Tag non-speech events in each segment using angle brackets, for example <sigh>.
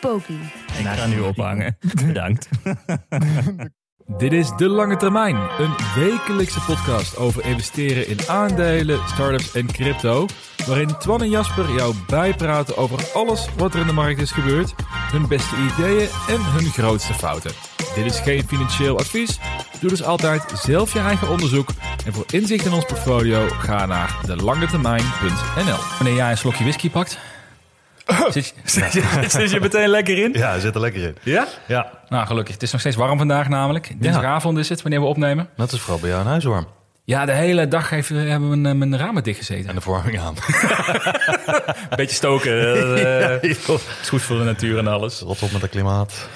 Poki. Ik ga nu ophangen. <laughs> Bedankt. <laughs> Dit is De Lange Termijn, een wekelijkse podcast over investeren in aandelen, startups en crypto. Waarin Twan en Jasper jou bijpraten over alles wat er in de markt is gebeurd, hun beste ideeën en hun grootste fouten. Dit is geen financieel advies. Doe dus altijd zelf je eigen onderzoek. En voor inzicht in ons portfolio ga naar delangetermijn.nl. Wanneer jij een slokje whisky pakt, zit, zit, je- <laughs> zit je meteen lekker in? Ja, zit er lekker in. Ja? Ja, Nou, gelukkig. Het is nog steeds warm vandaag namelijk. Dinsdagavond is het, wanneer we opnemen. dat is vooral bij jou een huiswarm. Ja, de hele dag heeft, hebben we mijn, mijn ramen dicht gezeten. En de verwarming aan. Een <laughs> beetje stoken. <laughs> eh, is goed voor de natuur en alles. Rot op met het klimaat.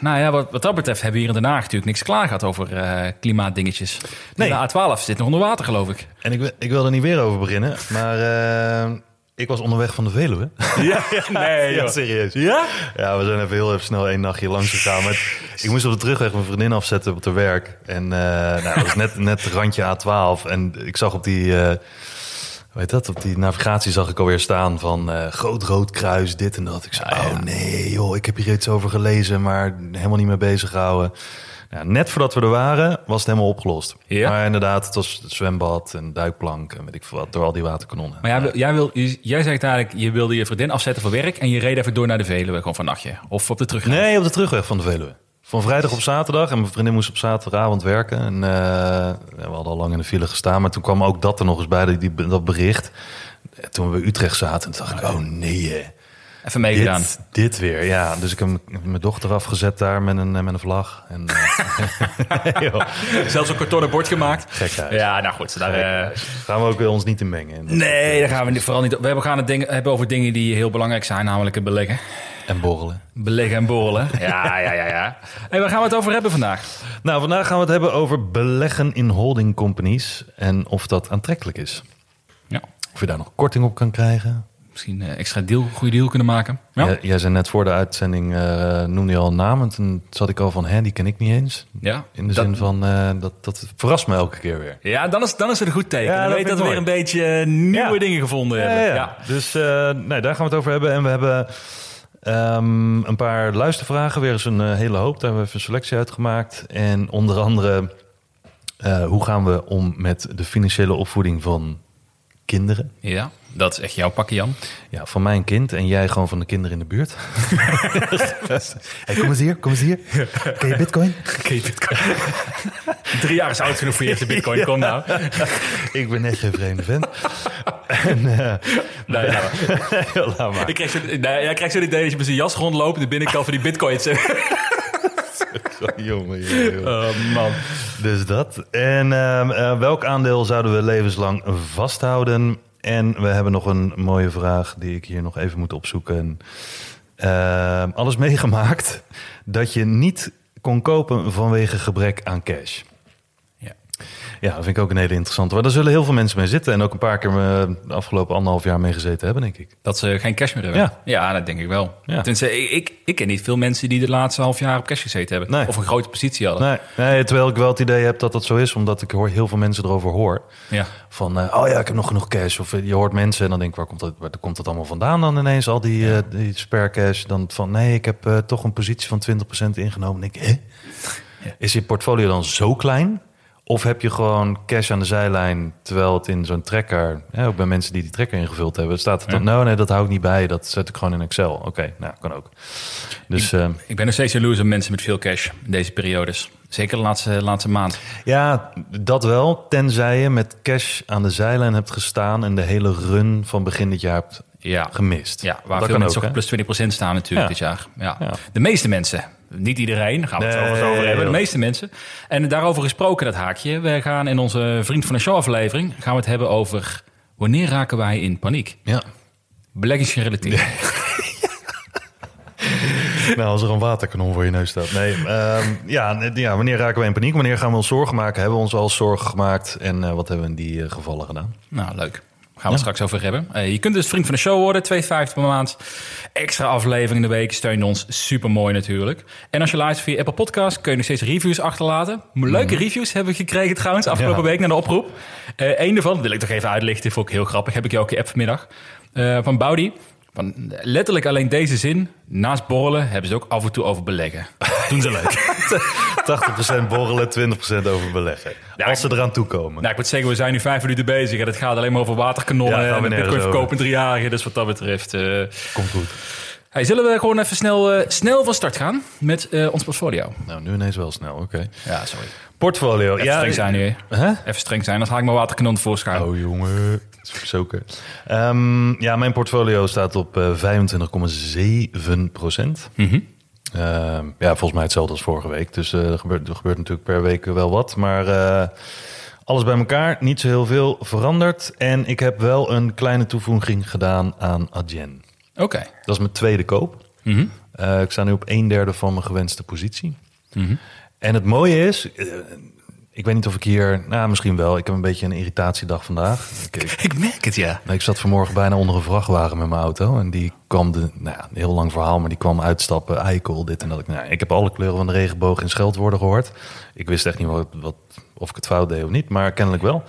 Nou ja, wat, wat dat betreft hebben we hier in Den Haag natuurlijk niks klaar gehad over eh, klimaatdingetjes. Nee. De A12 zit nog onder water, geloof ik. En ik, wil- ik wil er niet weer over beginnen, maar eh, ik was onderweg van de Veluwe. <laughs> Ja, nee, <laughs> ja, serieus. Ja? Ja, we zijn even heel even snel één nachtje langs gegaan. Maar ik moest op de terugweg mijn vriendin afzetten op het werk. En eh nou, dat was net, net randje A12. En ik zag op die, eh weet dat, op die navigatie zag ik alweer staan van eh, groot rood kruis, dit en dat. Ik zei, oh nee joh, ik heb hier iets over gelezen, maar helemaal niet mee bezig gehouden. Ja, net voordat we er waren, was het helemaal opgelost. Ja. Maar inderdaad, het was het zwembad en duikplank en weet ik veel wat, door al die waterkanonnen. Maar jij, wil- jij, wil, jij zegt eigenlijk, je wilde je vriendin afzetten voor werk... en je reed even door naar de Veluwe, gewoon van nachtje. Of op de terugweg. Nee, op de terugweg van de Veluwe. Van vrijdag op zaterdag. En mijn vriendin moest op zaterdagavond werken. En eh, we hadden al lang in de file gestaan. Maar toen kwam ook dat er nog eens bij, die, dat bericht. En Toen we bij Utrecht zaten, dacht ik, oh nee. Even meegedaan. Dit, dit weer, ja. Dus ik heb mijn dochter afgezet daar met een, eh, met een vlag. En, eh, <laughs> joh, Zelfs een kartonnen bord gemaakt. gekhuis. Ja, nou goed. Daar, eh, Gaan we ook weer ons niet in mengen. in nee, daar gaan we vooral niet op. We hebben- gaan het ding, hebben over dingen die heel belangrijk zijn, namelijk het beleggen. eh, En borrelen. Beleggen en borrelen. <laughs> Ja, ja, ja, ja. Hey, waar gaan we het over hebben vandaag? Nou, vandaag gaan we het hebben over beleggen in holding companies. En of dat aantrekkelijk is. Ja. Of je daar nog korting op kan krijgen. Misschien een extra deal, goede deal kunnen maken. Ja. Jij, jij zei net voor de uitzending, eh noemde je al een naam. En toen zat ik al van, hè, die ken ik niet eens. Ja. In de Dat- zin van, eh, dat, dat verrast me elke keer weer. Ja, dan is, dan is het een goed teken. Ja, dan weet dat we weer een beetje eh, nieuwe Ja. dingen gevonden hebben. Ja. Dus eh, nee, daar gaan we het over hebben. En we hebben ehm, een paar luistervragen. Weer eens een eh, hele hoop. Daar hebben we even een selectie uitgemaakt. En onder andere, eh, hoe gaan we om met de financiële opvoeding van kinderen? Ja, dat is echt jouw pakje, Jan. Ja, van mijn kind en jij gewoon van de kinderen in de buurt. <laughs> hey, kom eens hier, kom eens hier. Ken je bitcoin? Oké, bitcoin. Drie jaar is oud genoeg voor je eerste bitcoin. Kom nou. <laughs> Ik ben net geen vreemde vent. en, eh, Nee, laat maar. <laughs> ik krijg zo, jij krijgt zo'n idee dat je met zijn jas rondloopt... de binnenkant van die bitcoins. <laughs> jongen, jongen. Oh, man. Dus dat. En ehm, eh, welk aandeel zouden we levenslang vasthouden? En we hebben nog een mooie vraag die ik hier nog even moet opzoeken. Ehm, alles <laughs> meegemaakt dat je niet kon kopen vanwege gebrek aan cash. Ja. Dat vind ik ook een hele interessante. Maar daar zullen heel veel mensen mee zitten. En ook een paar keer eh, de afgelopen anderhalf jaar mee gezeten hebben, denk ik. Dat ze geen cash meer hebben. Ja. Ja, dat denk ik wel. Ja. Ik, ik, ik ken niet veel mensen die de laatste half jaar op cash gezeten hebben. Nee. Of een grote positie hadden. Nee, nee, terwijl ik wel het idee heb dat dat zo is, omdat ik hoor heel veel mensen erover hoor. Ja. Van, eh, oh ja, ik heb nog genoeg cash. Of eh, je hoort mensen en dan denk ik, waar komt dat, waar komt dat allemaal vandaan dan ineens? Al die, eh, die spare cash. Dan van, nee, ik heb toch een positie van 20% ingenomen. En ik? Is je portfolio dan zo klein? Of heb je gewoon cash aan de zijlijn, terwijl het in zo'n trekker, hè, ook bij mensen die die trekker ingevuld hebben, staat het dan, nou nee, dat hou ik niet bij, dat zet ik gewoon in Excel. Oké, nou, kan ook. Dus eh, Ik ben nog steeds jaloers op mensen met veel cash in deze periodes. Zeker de laatste, laatste maand. Ja, dat wel. Tenzij je met cash aan de zijlijn hebt gestaan en de hele run van begin dit jaar hebt Ja. gemist. Ja, waar dat veel mensen ook, plus 20% staan natuurlijk dit jaar. Ja. Ja. De meeste mensen. Niet iedereen, daar gaan we het Nee, over hebben. De meeste mensen. En daarover gesproken, dat haakje. We gaan in onze Vriend van de Show aflevering... gaan we het hebben over wanneer raken wij in paniek. Ja. Beleggingsgerelateerd. <laughs> nou, als er een waterkanon voor je neus staat. Nee, ehm, ja, nee, ja, wanneer raken we in paniek? Wanneer gaan we ons zorgen maken? Hebben we ons al zorgen gemaakt? En eh, wat hebben we in die eh, gevallen gedaan? Nou, leuk. Gaan we het straks over hebben. Eh, je kunt dus vriend van de show worden, 2,50 per maand. Extra aflevering in de week, steun ons. Super mooi natuurlijk. En als je luistert via Apple Podcast, kun je nog steeds reviews achterlaten. Leuke reviews hebben we gekregen trouwens, afgelopen Ja. week naar de oproep. Eh Eén daarvan, wil ik toch even uitlichten, vond ik heel grappig. Heb ik jou ook geappt vanmiddag. Eh, van Boudi. Van letterlijk alleen deze zin. Naast borrelen hebben ze ook af en toe over beleggen. <laughs> Doen ze leuk. 80% borrelen, 20% over beleggen. als ze eraan toekomen. Nou, ik moet zeggen, we zijn nu vijf minuten bezig en het gaat alleen maar over waterkanonnen Ja, en bitcoin verkopen driejarigen. Dus wat dat betreft... eh, Komt goed. Hey, zullen we gewoon even snel, eh, snel van start gaan met eh, ons portfolio? Nou, nu ineens wel snel, oké. Ja, sorry. Portfolio. Even ja, streng zijn nu. hè. Hè? Even streng zijn, dan haal ik mijn waterkanon tevoorschijn. Oh jongen, Ehm, ja, mijn portfolio staat op eh 25,7 procent. Mhm. Ehm, ja, volgens mij hetzelfde als vorige week. Dus eh, er, gebeurt, er gebeurt natuurlijk per week wel wat. Maar eh, alles bij elkaar, niet zo heel veel veranderd. En ik heb wel een kleine toevoeging gedaan aan Adyen. Oké. Dat is mijn tweede koop. Mhm. Eh, ik sta nu op een derde van mijn gewenste positie. Mhm. En het mooie is, ik weet niet of ik hier, nou misschien wel. Ik heb een beetje een irritatiedag vandaag. Ik, ik, Ik merk het, ja. nou, ik zat vanmorgen bijna onder een vrachtwagen met mijn auto. En die kwam, de, nou ja, een heel lang verhaal, maar die kwam uitstappen. Eikel, dit en dat. Nou, ik heb alle kleuren van de regenboog in scheldwoorden gehoord. Ik wist echt niet wat, wat, of ik het fout deed of niet, maar kennelijk wel.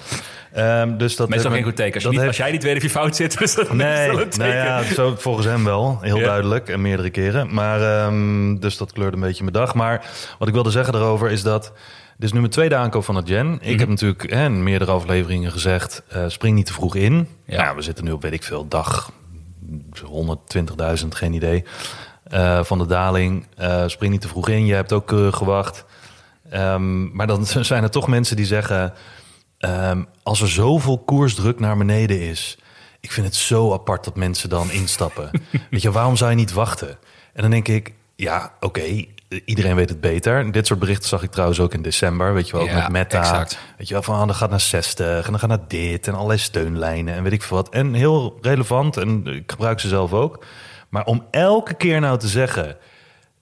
Ehm, dus dat Meestal heb geen goed teken. Als, je dat niet, heeft- als jij niet weet of je fout zit, <laughs> dat Nee, nou ja, zo volgens hem wel. Heel Ja. duidelijk en meerdere keren. Maar, ehm, dus dat kleurde een beetje mijn dag. Maar wat ik wilde zeggen daarover is dat... Dit is nu mijn tweede aankoop van Adyen. Ik Mhm. heb natuurlijk hè, in meerdere afleveringen gezegd... eh, spring niet te vroeg in. Ja. Ja. we zitten nu op, weet ik veel, dag 120.000, geen idee... eh, van de daling. Eh, spring niet te vroeg in. Je hebt ook gewacht. Ehm, maar dan <laughs> zijn er toch mensen die zeggen... ehm, als er zoveel koersdruk naar beneden is... ik vind het zo apart dat mensen dan instappen. <laughs> Weet je, waarom zou je niet wachten? En dan denk ik, ja, oké, iedereen weet het beter. Dit soort berichten zag ik trouwens ook in december. Weet je wel, ook Ja, met Meta. exact. Weet je wel, van dan gaat naar 60 en dan gaat naar dit... en allerlei steunlijnen en weet ik veel wat. En heel relevant en ik gebruik ze zelf ook. Maar om elke keer nou te zeggen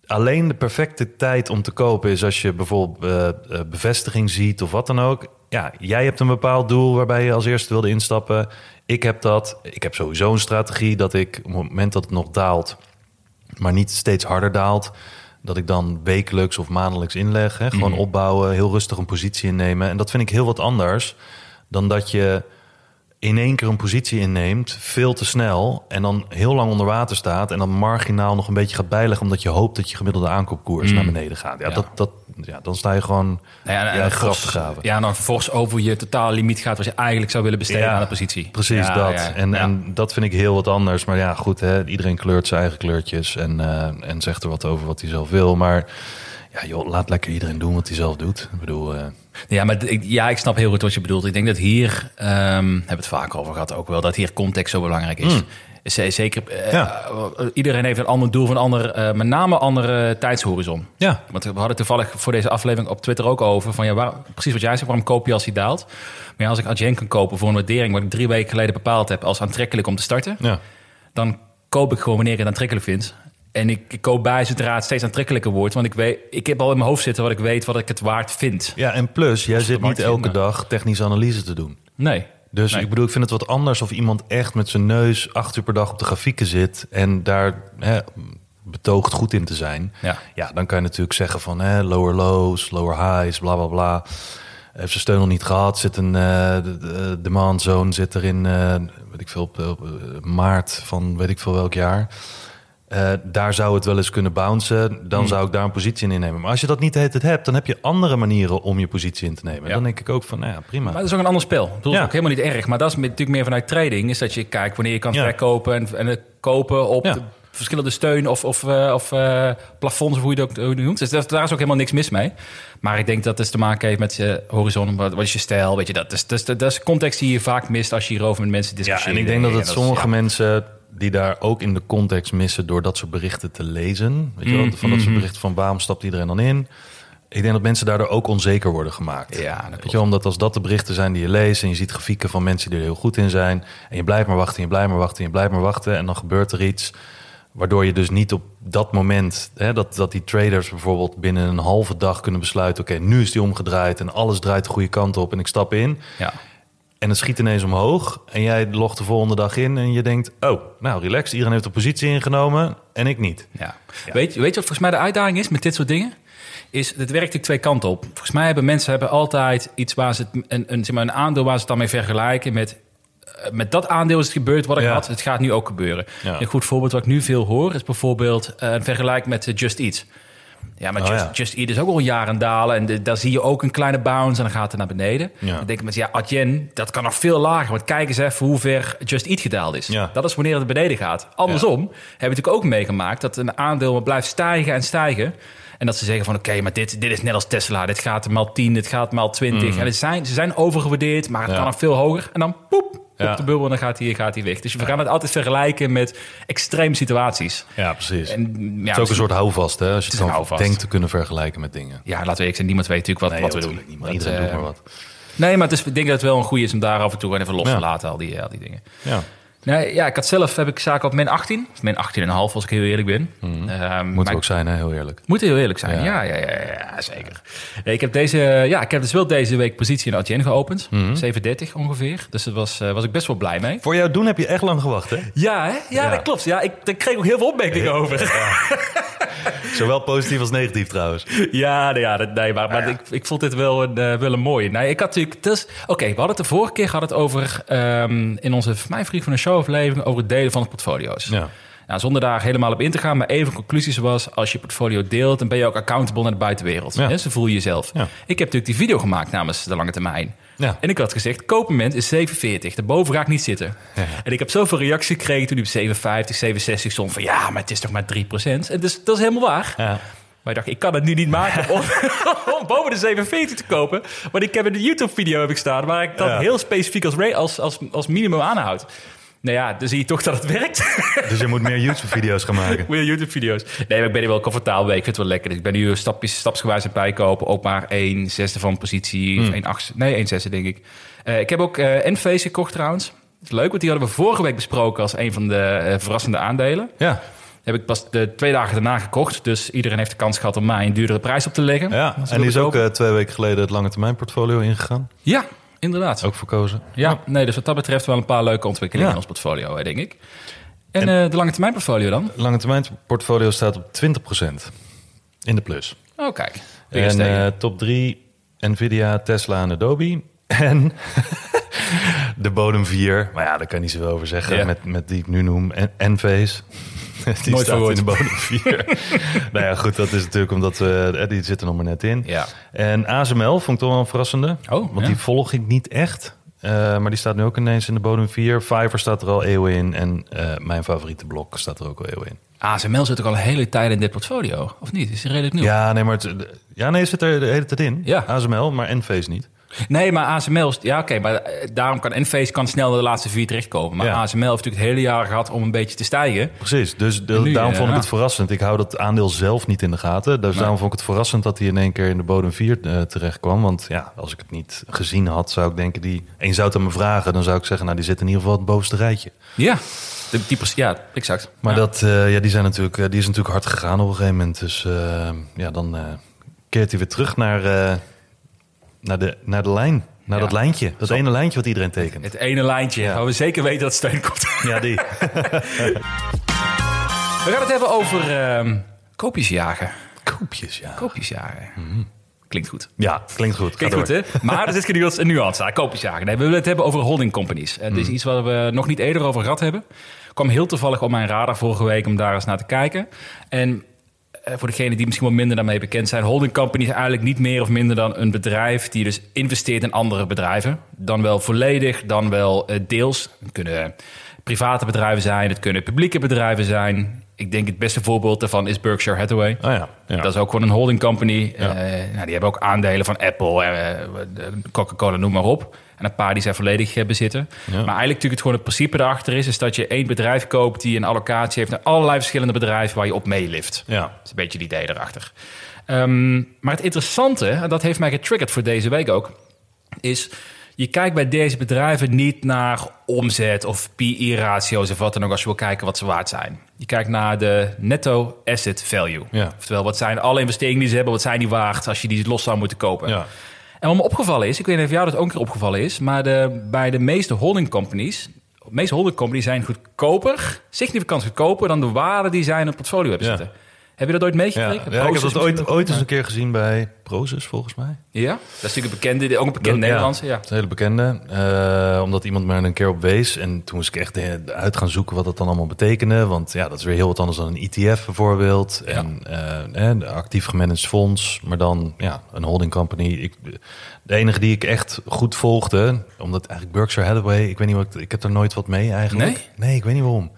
alleen de perfecte tijd om te kopen is als je bijvoorbeeld eh, eh, bevestiging ziet of wat dan ook. Ja, jij hebt een bepaald doel waarbij je als eerste wilde instappen. Ik heb dat. Ik heb sowieso een strategie dat ik op het moment dat het nog daalt, maar niet steeds harder daalt, dat ik dan wekelijks of maandelijks inleg. Hè? Gewoon opbouwen, heel rustig een positie innemen. En dat vind ik heel wat anders dan dat je in één keer een positie inneemt, veel te snel, en dan heel lang onder water staat en dan marginaal nog een beetje gaat bijleggen, omdat je hoopt dat je gemiddelde aankoopkoers naar beneden gaat. Ja, Ja. Dat, dat, ja, dan sta je gewoon Nou ja, en- ja, graf fors- te graven. Ja, en dan fors over je totale limiet gaat... wat je eigenlijk zou willen besteden Ja, aan de positie. Precies Ja, dat. ja, en, ja. en dat vind ik heel wat anders. Maar ja, goed, hè, iedereen kleurt zijn eigen kleurtjes en, eh, en zegt er wat over wat hij zelf wil. Maar ja, joh, laat lekker iedereen doen wat hij zelf doet. Ik bedoel, eh, Ja, maar ik, ja, ik snap heel goed wat je bedoelt. Ik denk dat hier, ehm hebben we het vaak over gehad ook wel, dat hier context zo belangrijk is. Z- Zeker, eh. Ja. eh, iedereen heeft een ander doel, van een ander, eh, met name een andere tijdshorizon. ja, Want we hadden toevallig voor deze aflevering op Twitter ook over van ja, waar, precies wat jij zegt, waarom koop je als hij daalt? Maar ja, als ik Adyen kan kopen voor een waardering wat ik drie weken geleden bepaald heb als aantrekkelijk om te starten, ja. dan koop ik gewoon wanneer ik het aantrekkelijk vind. En ik, ik koop bij zodra het steeds aantrekkelijker wordt. Want ik, weet, ik heb al in mijn hoofd zitten wat ik weet wat ik het waard vind. ja, en plus, jij zit niet elke dag technische analyse te doen. Nee. Dus Nee. ik bedoel, ik vind het wat anders of iemand echt met zijn neus acht uur per dag op de grafieken zit en daar hè, betoogd goed in te zijn. Ja. ja, dan kan je natuurlijk zeggen van hè, lower lows, lower highs, bla bla bla. Heeft zijn steun nog niet gehad. Zit een eh, de, de demand zone zit er in, eh, weet ik veel, op, op, eh, maart van weet ik veel welk jaar. Eh, daar zou het wel eens kunnen bouncen. Dan Hmm. zou ik daar een positie in innemen. Maar als je dat niet tijd hebt, dan heb je andere manieren om je positie in te nemen. Ja. Dan denk ik ook van, nou ja, prima. Maar dat is ook een ander spel. Ik bedoel, Ja. dat is ook helemaal niet erg. Maar dat is natuurlijk meer vanuit trading. Is dat je kijkt wanneer je kan Ja. verkopen en, en het kopen op Ja. de verschillende steun of, of, eh, of eh, plafonds, of hoe je het ook het noemt. Dus dat- daar is ook helemaal niks mis mee. Maar ik denk dat het te maken heeft met je horizon. Wat, wat is je stijl? Weet je, dat, is, dat, is, dat is context die je vaak mist als je hierover met mensen Ja, discussieert. en ik denk dat het sommige ja. mensen die daar ook in de context missen door dat soort berichten te lezen. Weet je wel, Mm, van dat soort mhm. berichten van waarom stapt iedereen dan in? Ik denk dat mensen daardoor ook onzeker worden gemaakt. Ja, Weet je omdat als dat de berichten zijn die je leest en je ziet grafieken van mensen die er heel goed in zijn en je blijft maar wachten, je blijft maar wachten, je blijft maar wachten en dan gebeurt er iets Waardoor je dus niet op dat moment, hè, dat, dat die traders bijvoorbeeld binnen een halve dag kunnen besluiten: oké, nu is die omgedraaid en alles draait de goede kant op en ik stap in. Ja. En het schiet ineens omhoog en jij logt de volgende dag in en je denkt: oh, nou relaxed, iedereen heeft een positie ingenomen en ik niet. Ja. Weet, je- weet je wat volgens mij de uitdaging is met dit soort dingen? Is, het werkt natuurlijk twee kanten op. Volgens mij hebben mensen hebben altijd iets waar ze het, een, een, zeg maar, een aandeel waar ze het dan mee vergelijken met. eh, Met dat aandeel is het gebeurd wat ik Ja. had. Het gaat nu ook gebeuren. Ja. Een goed voorbeeld wat ik nu veel hoor is bijvoorbeeld eh, een vergelijking met eh, Just Eat. Ja, maar Oh, Just, ja. Just Eat is ook al jaren dalen. En de- daar zie je ook een kleine bounce en dan gaat het naar beneden. Ja. Dan denk ik met ja, Adyen, dat kan nog veel lager. Want kijk eens even hoe ver Just Eat gedaald is. Ja. Dat is wanneer het beneden gaat. Andersom hebben we natuurlijk ook meegemaakt dat een aandeel maar blijft stijgen en stijgen. En dat ze zeggen van oké, maar dit, dit is net als Tesla. Dit gaat maal 10, dit gaat maal 20. En het zijn, ze zijn overgewaardeerd, maar het Mm. Kan nog veel hoger. En dan poep, Ja. op de bubbel en dan gaat hij gaat hij weg. Dus we gaan het altijd vergelijken met extreme situaties. Ja, precies. En, het is ook een misschien- soort houvast, hè? Als je het dan houvast. denkt te kunnen vergelijken met dingen. Ja, laten we eerlijk zijn. Niemand weet natuurlijk wat, Nee, wat we doen. Dat, iedereen eh, doet maar wat. Nee, maar het is, ik denk dat het wel een goede is om daar af en toe even los te laten, al die, al die dingen. Ja. Nee, ja, ik had zelf heb ik zaken op min 18. Of min 18,5 als ik heel eerlijk ben. Moet maar er ook zijn, hè? Heel eerlijk. Moet heel eerlijk zijn. Ja, Ja. ja, ja, ja, ja, zeker. Nee, ik heb deze, ja, ik heb dus wel deze week positie in Adyen geopend. Mhm. 7,30 ongeveer. Dus daar was, eh, was ik best wel blij mee. Voor jou doen heb je echt lang gewacht, hè? Ja, hè? Ja, Ja. dat klopt. Ja, ik, daar kreeg ook heel veel opmerkingen over. Zowel positief als negatief trouwens. Ja, nee, ja, dat, nee maar, maar Ik, ik vond dit wel een, eh, wel een mooie. Nee, ik had natuurlijk... Dus, Oké, we hadden het de vorige keer gehad het over... ehm, in onze voor mij vriend van de show over het delen van de portfolio's. Ja. Nou, zonder daar helemaal op in te gaan, maar even conclusies was... als je portfolio deelt, dan ben je ook accountable naar de buitenwereld. Ja. Hè, zo voel je jezelf. Ja. Ik heb natuurlijk die video gemaakt namens de lange termijn. Ja. En ik had gezegd, koopmoment is 7,40. Daarboven ga ik niet zitten. Ja. En ik heb zoveel reacties gekregen toen die op 7,50, 7,60 stond... van ja, maar het is toch maar 3% En dus, dat is helemaal waar. Ja. Maar ik dacht, ik kan het nu niet maken <laughs> om, <laughs> om boven de 47 te kopen. Want ik heb in de YouTube-video heb ik staan... waar ik dat heel specifiek als, als, als, als minimum aanhoud. Nou ja, dan zie je toch dat het werkt. <laughs> Dus je moet meer YouTube-video's gaan maken. Meer YouTube-video's. Nee, maar ik ben er wel comfortabel mee. Ik vind het wel lekker. Dus ik ben nu stapjes, stapsgewijs aan het bijkopen. Ook maar 1 zesde van positie. Of 1 achtste. Nee, 1 zesde denk ik. Eh, ik heb ook Enphase gekocht trouwens. Dat is leuk, want die hadden we vorige week besproken... als een van de eh, verrassende aandelen. Ja, Heb ik pas de twee dagen daarna gekocht. Dus iedereen heeft de kans gehad om mij een duurdere prijs op te leggen. ja. En die is ook twee weken geleden het lange termijn portfolio ingegaan. Ja, inderdaad. Ook verkozen. Ja, nee, dus wat dat betreft wel een paar leuke ontwikkelingen in ons portfolio, hè, denk ik. En, eh, de lange termijn portfolio dan? Lange termijn portfolio staat op 20% in de plus. Oh, kijk. En eh, top 3, Nvidia, Tesla en Adobe. <laughs> En de bodem 4, maar ja, daar kan je niet zoveel over zeggen Ja. met, met die ik nu noem. En Enphase. <laughs> Die Nooit staat in de bodem 4. <laughs> nou ja, goed, dat is natuurlijk omdat we, eh, die zitten nog maar net in. Ja. En ASML vond ik toch wel een verrassende. Oh, want ja. die volg ik niet echt. Eh, maar die staat nu ook ineens in de bodem 4. Fiverr staat er al eeuwen in. En eh, mijn favoriete blok staat er ook al eeuwen in. ASML zit ook al een hele tijd in dit portfolio, of niet? Is het redelijk nieuw? Ja, nee, maar het, ja, nee, het zit er de hele tijd in. Ja. ASML, maar Enphase niet. Nee, maar ASML... is- Ja, oké, maar eh, daarom kan Enphase kan snel de laatste vier terechtkomen. Maar Ja. ASML heeft natuurlijk het hele jaar gehad om een beetje te stijgen. Precies, dus de- En nu, daarom eh, vond ik het verrassend. Ik hou dat aandeel zelf niet in de gaten. Dus daarom vond ik het verrassend dat hij in één keer in de bodem 4 eh, terecht kwam. Want ja, als ik het niet gezien had, zou ik denken... Die, en je zou het aan me vragen, dan zou ik zeggen... nou, die zit in ieder geval het bovenste rijtje. Ja, de, die, pers- ja exact. Maar ja. dat, ja, die, zijn natuurlijk, die is natuurlijk hard gegaan op een gegeven moment. Dus ja, dan keert hij weer terug naar, naar, de, naar de lijn. Naar Ja. dat lijntje. Dat ene lijntje wat iedereen tekent. Het ene lijntje, Ja. waar we zeker weten dat steun komt. Ja, die. <laughs> <laughs> We gaan het hebben over ehm koopjes jagen. Koopjes, ja. Koopjes jagen. Klinkt goed. Ja, klinkt goed. Klinkt goed, hè? Maar er zit een nuance, een nuance aan. Koopjes jagen. Nee, we willen het hebben over holding companies. Het Hmm. is iets waar we nog niet eerder over gehad hebben. kwam heel toevallig op mijn radar vorige week om daar eens naar te kijken. En eh, voor degenen die misschien wat minder daarmee bekend zijn... holding company is eigenlijk niet meer of minder dan een bedrijf... die dus investeert in andere bedrijven. Dan wel volledig, dan wel eh, deels. Het kunnen private bedrijven zijn, het kunnen publieke bedrijven zijn. Ik denk het beste voorbeeld daarvan is Berkshire Hathaway. Oh ja. ja. Dat is ook gewoon een holding company. Ja. Eh, nou, die hebben ook aandelen van Apple, eh, Coca-Cola, noem maar op. En een paar die zij volledig eh, bezitten. Maar eigenlijk natuurlijk het gewoon het principe erachter is... is dat je één bedrijf koopt die een allocatie heeft... naar allerlei verschillende bedrijven waar je op meelift. ja. Dat is een beetje het idee erachter. Ehm, maar het interessante, en dat heeft mij getriggerd voor deze week ook... is je kijkt bij deze bedrijven niet naar omzet of PE-ratio's of wat dan ook als je wil kijken wat ze waard zijn. Je kijkt naar de netto asset value. Ja. Oftewel, wat zijn alle investeringen die ze hebben, wat zijn die waard als je die los zou moeten kopen. Ja. En wat me opgevallen is, ik weet niet of jou dat ook een keer opgevallen is, maar de, bij de meeste holding companies, de meeste holding companies zijn goedkoper, significant goedkoper dan de waarde die zij in het portfolio hebben Ja. Heb je dat ooit meegekregen? ja, ik heb dat ooit, ooit eens een keer gezien bij Prozus, volgens mij. Ja, dat is natuurlijk een bekende, ook een bekende Nederlandse. Ja. Een hele bekende. eh, omdat iemand me een keer op wees. En toen moest ik echt uit gaan zoeken wat dat dan allemaal betekende. Want ja, dat is weer heel wat anders dan een ETF bijvoorbeeld. En eh, een actief gemanaged fonds. Maar dan ja, een holding company. Ik, de enige die ik echt goed volgde, omdat eigenlijk Berkshire Hathaway, ik weet niet wat, ik heb er nooit wat mee eigenlijk. Nee? Nee, ik weet niet waarom.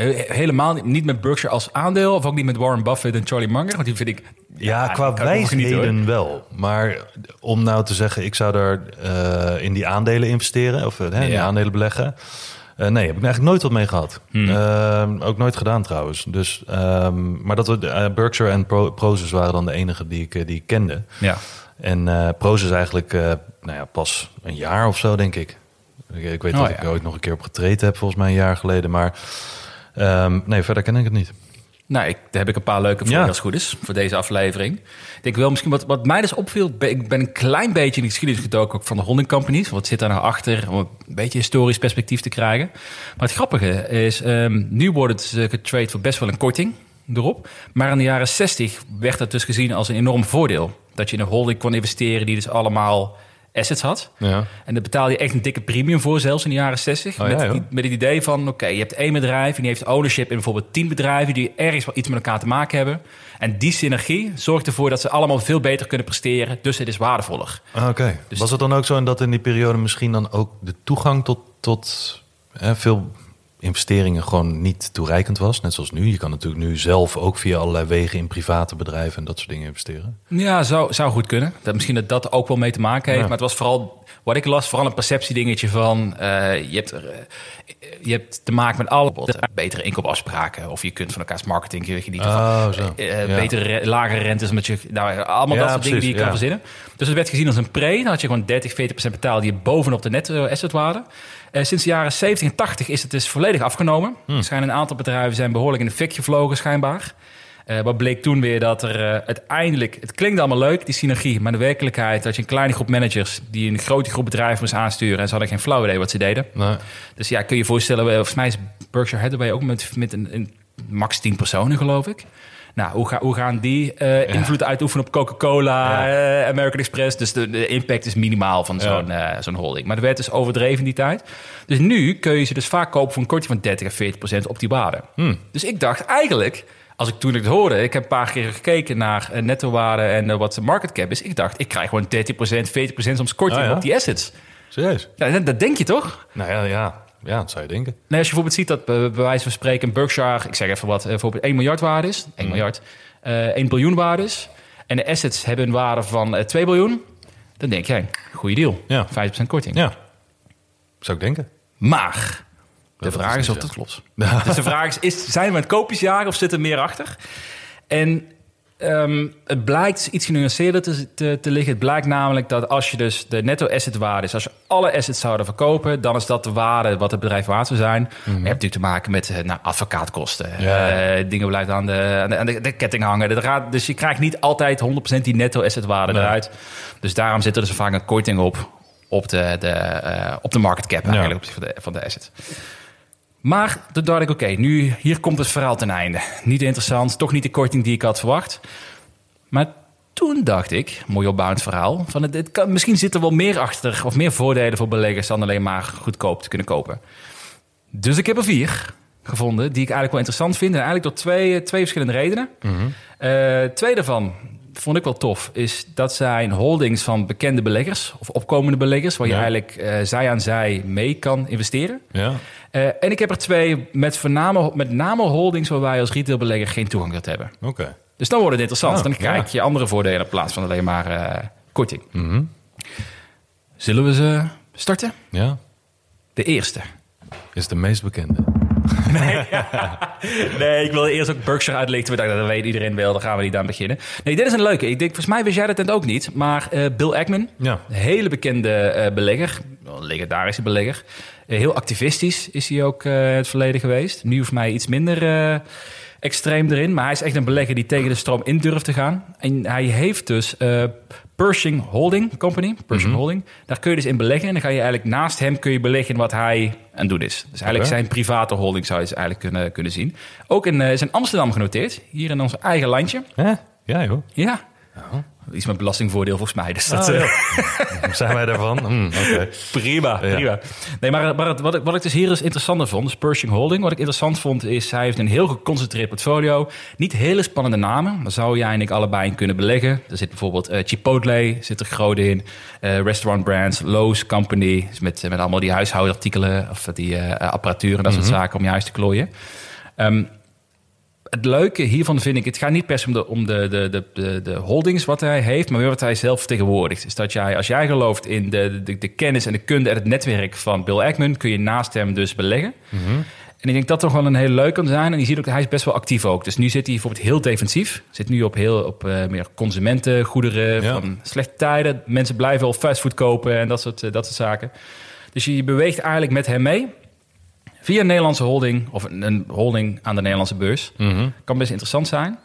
He- Helemaal niet, niet met Berkshire als aandeel, of ook niet met Warren Buffett en Charlie Munger, want die vind ik... Ja, qua wel wijsheden wel. Maar om nou te zeggen, ik zou daar eh, in die aandelen investeren, of eh, hè, in die aandelen beleggen. eh, nee, heb ik eigenlijk nooit wat mee gehad. Hmm. Ehm, ook nooit gedaan trouwens. Dus, ehm, maar dat we, Berkshire en Pro, Prozus waren dan de enige die ik, die ik kende. Ja. En eh Prozus eigenlijk nou ja, pas een jaar of zo, denk ik. Ik, ik weet Oh, dat ja. ik ooit nog een keer op getraind heb, volgens mij een jaar geleden. Maar ehm, nee, verder ken ik het niet. Nou, ik, daar heb ik een paar leuke voor Ja. je als het goed is, voor deze aflevering. Ik denk wel misschien wat, wat mij dus opviel, ben, ik ben een klein beetje in de geschiedenis gedoken ook van de holding companies. Wat zit daar nou achter, om een beetje historisch perspectief te krijgen. Maar het grappige is, ehm, nu wordt het getrade voor best wel een korting erop. Maar in de jaren 60 werd dat dus gezien als een enorm voordeel. Dat je in een holding kon investeren die dus allemaal assets had. Ja. En daar betaalde je echt een dikke premium voor, zelfs in de jaren 60. Oh, ja, met, die- met het idee van, oké, je hebt één bedrijf... en die heeft ownership in bijvoorbeeld tien bedrijven... die ergens wel iets met elkaar te maken hebben. En die synergie zorgt ervoor dat ze allemaal veel beter kunnen presteren. Dus het is waardevoller. Ah, Oké. Dus- Was het dan ook zo dat in die periode misschien dan ook de toegang tot, tot hè, veel investeringen gewoon niet toereikend was? Net zoals nu. Je kan natuurlijk nu zelf ook via allerlei wegen in private bedrijven en dat soort dingen investeren. Ja, zou, zou goed kunnen. Dat, misschien dat dat ook wel mee te maken heeft. Ja. Maar het was vooral, wat ik las, vooral een perceptiedingetje van... eh, je, hebt, eh, je hebt te maken met alle betere inkoopafspraken. Of je kunt van elkaars marketing genieten van Oh, eh, Ja. betere, re- lagere rentes. Omdat je, nou, allemaal Ja, dat soort dingen die je kan verzinnen. Dus het werd gezien als een pre. Dan had je gewoon 30, 40 procent betaalde je bovenop de net eh, assetwaarde. Eh, sinds de jaren 70 en 80 is het dus volledig afgenomen. Hmm. Er schijnen een aantal bedrijven zijn behoorlijk in de fik gevlogen schijnbaar. Eh, wat bleek toen weer dat er eh, uiteindelijk... Het klinkt allemaal leuk, die synergie. Maar de werkelijkheid had je een kleine groep managers... die een grote groep bedrijven moest aansturen... en ze hadden geen flauw idee wat ze deden. Nee. Dus ja, kun je je voorstellen... Volgens mij is Berkshire Hathaway ook met, met een, een max 10 personen, geloof ik. Nou, hoe, ga, hoe gaan die eh, invloed uitoefenen op Coca-Cola, eh, American Express? Dus de, de impact is minimaal van zo'n eh, zo'n holding. Maar dat werd dus overdreven in die tijd. Dus nu kun je ze dus vaak kopen voor een korting van 30 à 40 procent op die waarde. Dus ik dacht eigenlijk, als ik toen ik het hoorde... ik heb een paar keer gekeken naar eh, netto-waarde en wat de market cap is. Ik dacht, ik krijg gewoon 30 procent, 40 procent soms korting Ah, ja? op die assets. Serieus? Ja, dat, dat denk je toch? Nou ja, ja. Ja, dat zou je denken. Nee, als je bijvoorbeeld ziet dat eh, bij wijze van spreken Berkshire, ik zeg even wat, eh, bijvoorbeeld 1 miljard waard is, 1 miljard, eh 1 biljoen waard is, en de assets hebben een waarde van eh, 2 biljoen, dan denk jij, goede deal, Ja. 5% korting. Ja, zou ik denken. Maar de vraag is of dat klopt. <laughs> Dus de vraag is, is, zijn we met koopjes jagen of zit er meer achter? En ehm, het blijkt iets genuanceerder te, te, te liggen. Het blijkt namelijk dat als je dus de netto asset waarde is... als je alle assets zouden verkopen... dan is dat de waarde wat het bedrijf waard zou zijn. Je hebt natuurlijk te maken met eh, nou, advocaatkosten. Ja. eh, dingen blijven aan de, aan de, aan de, de ketting hangen. De dus je krijgt niet altijd 100% die netto asset waarde Nee. eruit. Dus daarom zit er dus vaak een korting op... op de, de, eh, op de market cap eigenlijk van, de, van de asset. Maar toen dacht ik, oké, nu hier komt het verhaal ten einde. Niet interessant, toch niet de korting die ik had verwacht. Maar toen dacht ik, mooi opbouwend verhaal, van het, het kan, misschien zit er wel meer achter of meer voordelen voor beleggers dan alleen maar goedkoop te kunnen kopen. Dus ik heb er vier gevonden die ik eigenlijk wel interessant vind. En eigenlijk door twee, twee verschillende redenen. Eh, twee daarvan vond ik wel tof, is dat zijn holdings van bekende beleggers of opkomende beleggers, waar je Ja. eigenlijk eh, zij aan zij mee kan investeren. Ja. Eh, en ik heb er twee met, voorname, met name holdings waar wij als retailbelegger geen toegang tot hebben. Oké. Dus dan wordt het interessant. Ah, dan krijg je andere voordelen in plaats van alleen maar eh, korting. Zullen we ze starten? Ja. De eerste. Is de meest bekende. <laughs> <laughs> Nee, ik wilde eerst ook Berkshire uitleggen. We dachten, dat weet iedereen wel. Dan gaan we niet aan beginnen. Nee, dit is een leuke. Ik denk, volgens mij wist jij dat net ook niet. Maar eh, Bill Ackman, Ja. een hele bekende eh, belegger. een legendarische belegger. Eh, heel activistisch is hij ook in het verleden geweest. Nu voor mij iets minder extreem erin. Maar hij is echt een belegger die tegen de stroom in durft te gaan. En hij heeft dus eh, Pershing Holding Company, Pershing Holding. Daar kun je dus in beleggen. En dan ga je eigenlijk naast hem kun je beleggen in wat hij aan het doen is. Dus eigenlijk zijn private holding zou je ze eigenlijk kunnen, kunnen zien. Ook in, eh, is in Amsterdam genoteerd. Hier in ons eigen landje. Ja, joh. Ja. Iets met belastingvoordeel volgens mij. Dus dat, Oh, eh, <laughs> ja. Zijn wij daarvan? Hm, Oké. Prima, prima. Nee, maar, maar wat, ik, wat ik dus hier dus interessanter vond, dus Pershing Holding. Wat ik interessant vond, is hij heeft een heel geconcentreerd portfolio. Niet hele spannende namen. Daar zou jij en ik allebei in kunnen beleggen. Er zit bijvoorbeeld eh, Chipotle, zit er groot in. Eh, restaurant brands, Lowe's Company. dus Met, met allemaal die huishoudartikelen of die apparatuur en dat soort zaken om je huis te klooien. Ehm, het leuke hiervan vind ik, het gaat niet per se om de, om de, de, de, holdings wat hij heeft, maar wat hij zelf vertegenwoordigt. Dus dat jij, als jij gelooft in de, de, de kennis en de kunde en het netwerk van Bill Ackman, kun je naast hem dus beleggen. En ik denk dat toch wel een hele leuke kan zijn. En je ziet ook, hij is best wel actief ook. Dus nu zit hij bijvoorbeeld heel defensief. Zit nu op, heel, op eh, meer consumentengoederen Ja. van slechte tijden. Mensen blijven al fastfood kopen en dat soort, eh, dat soort zaken. Dus je beweegt eigenlijk met hem mee. Via een Nederlandse holding of een, holding aan de Nederlandse beurs. Kan best interessant zijn.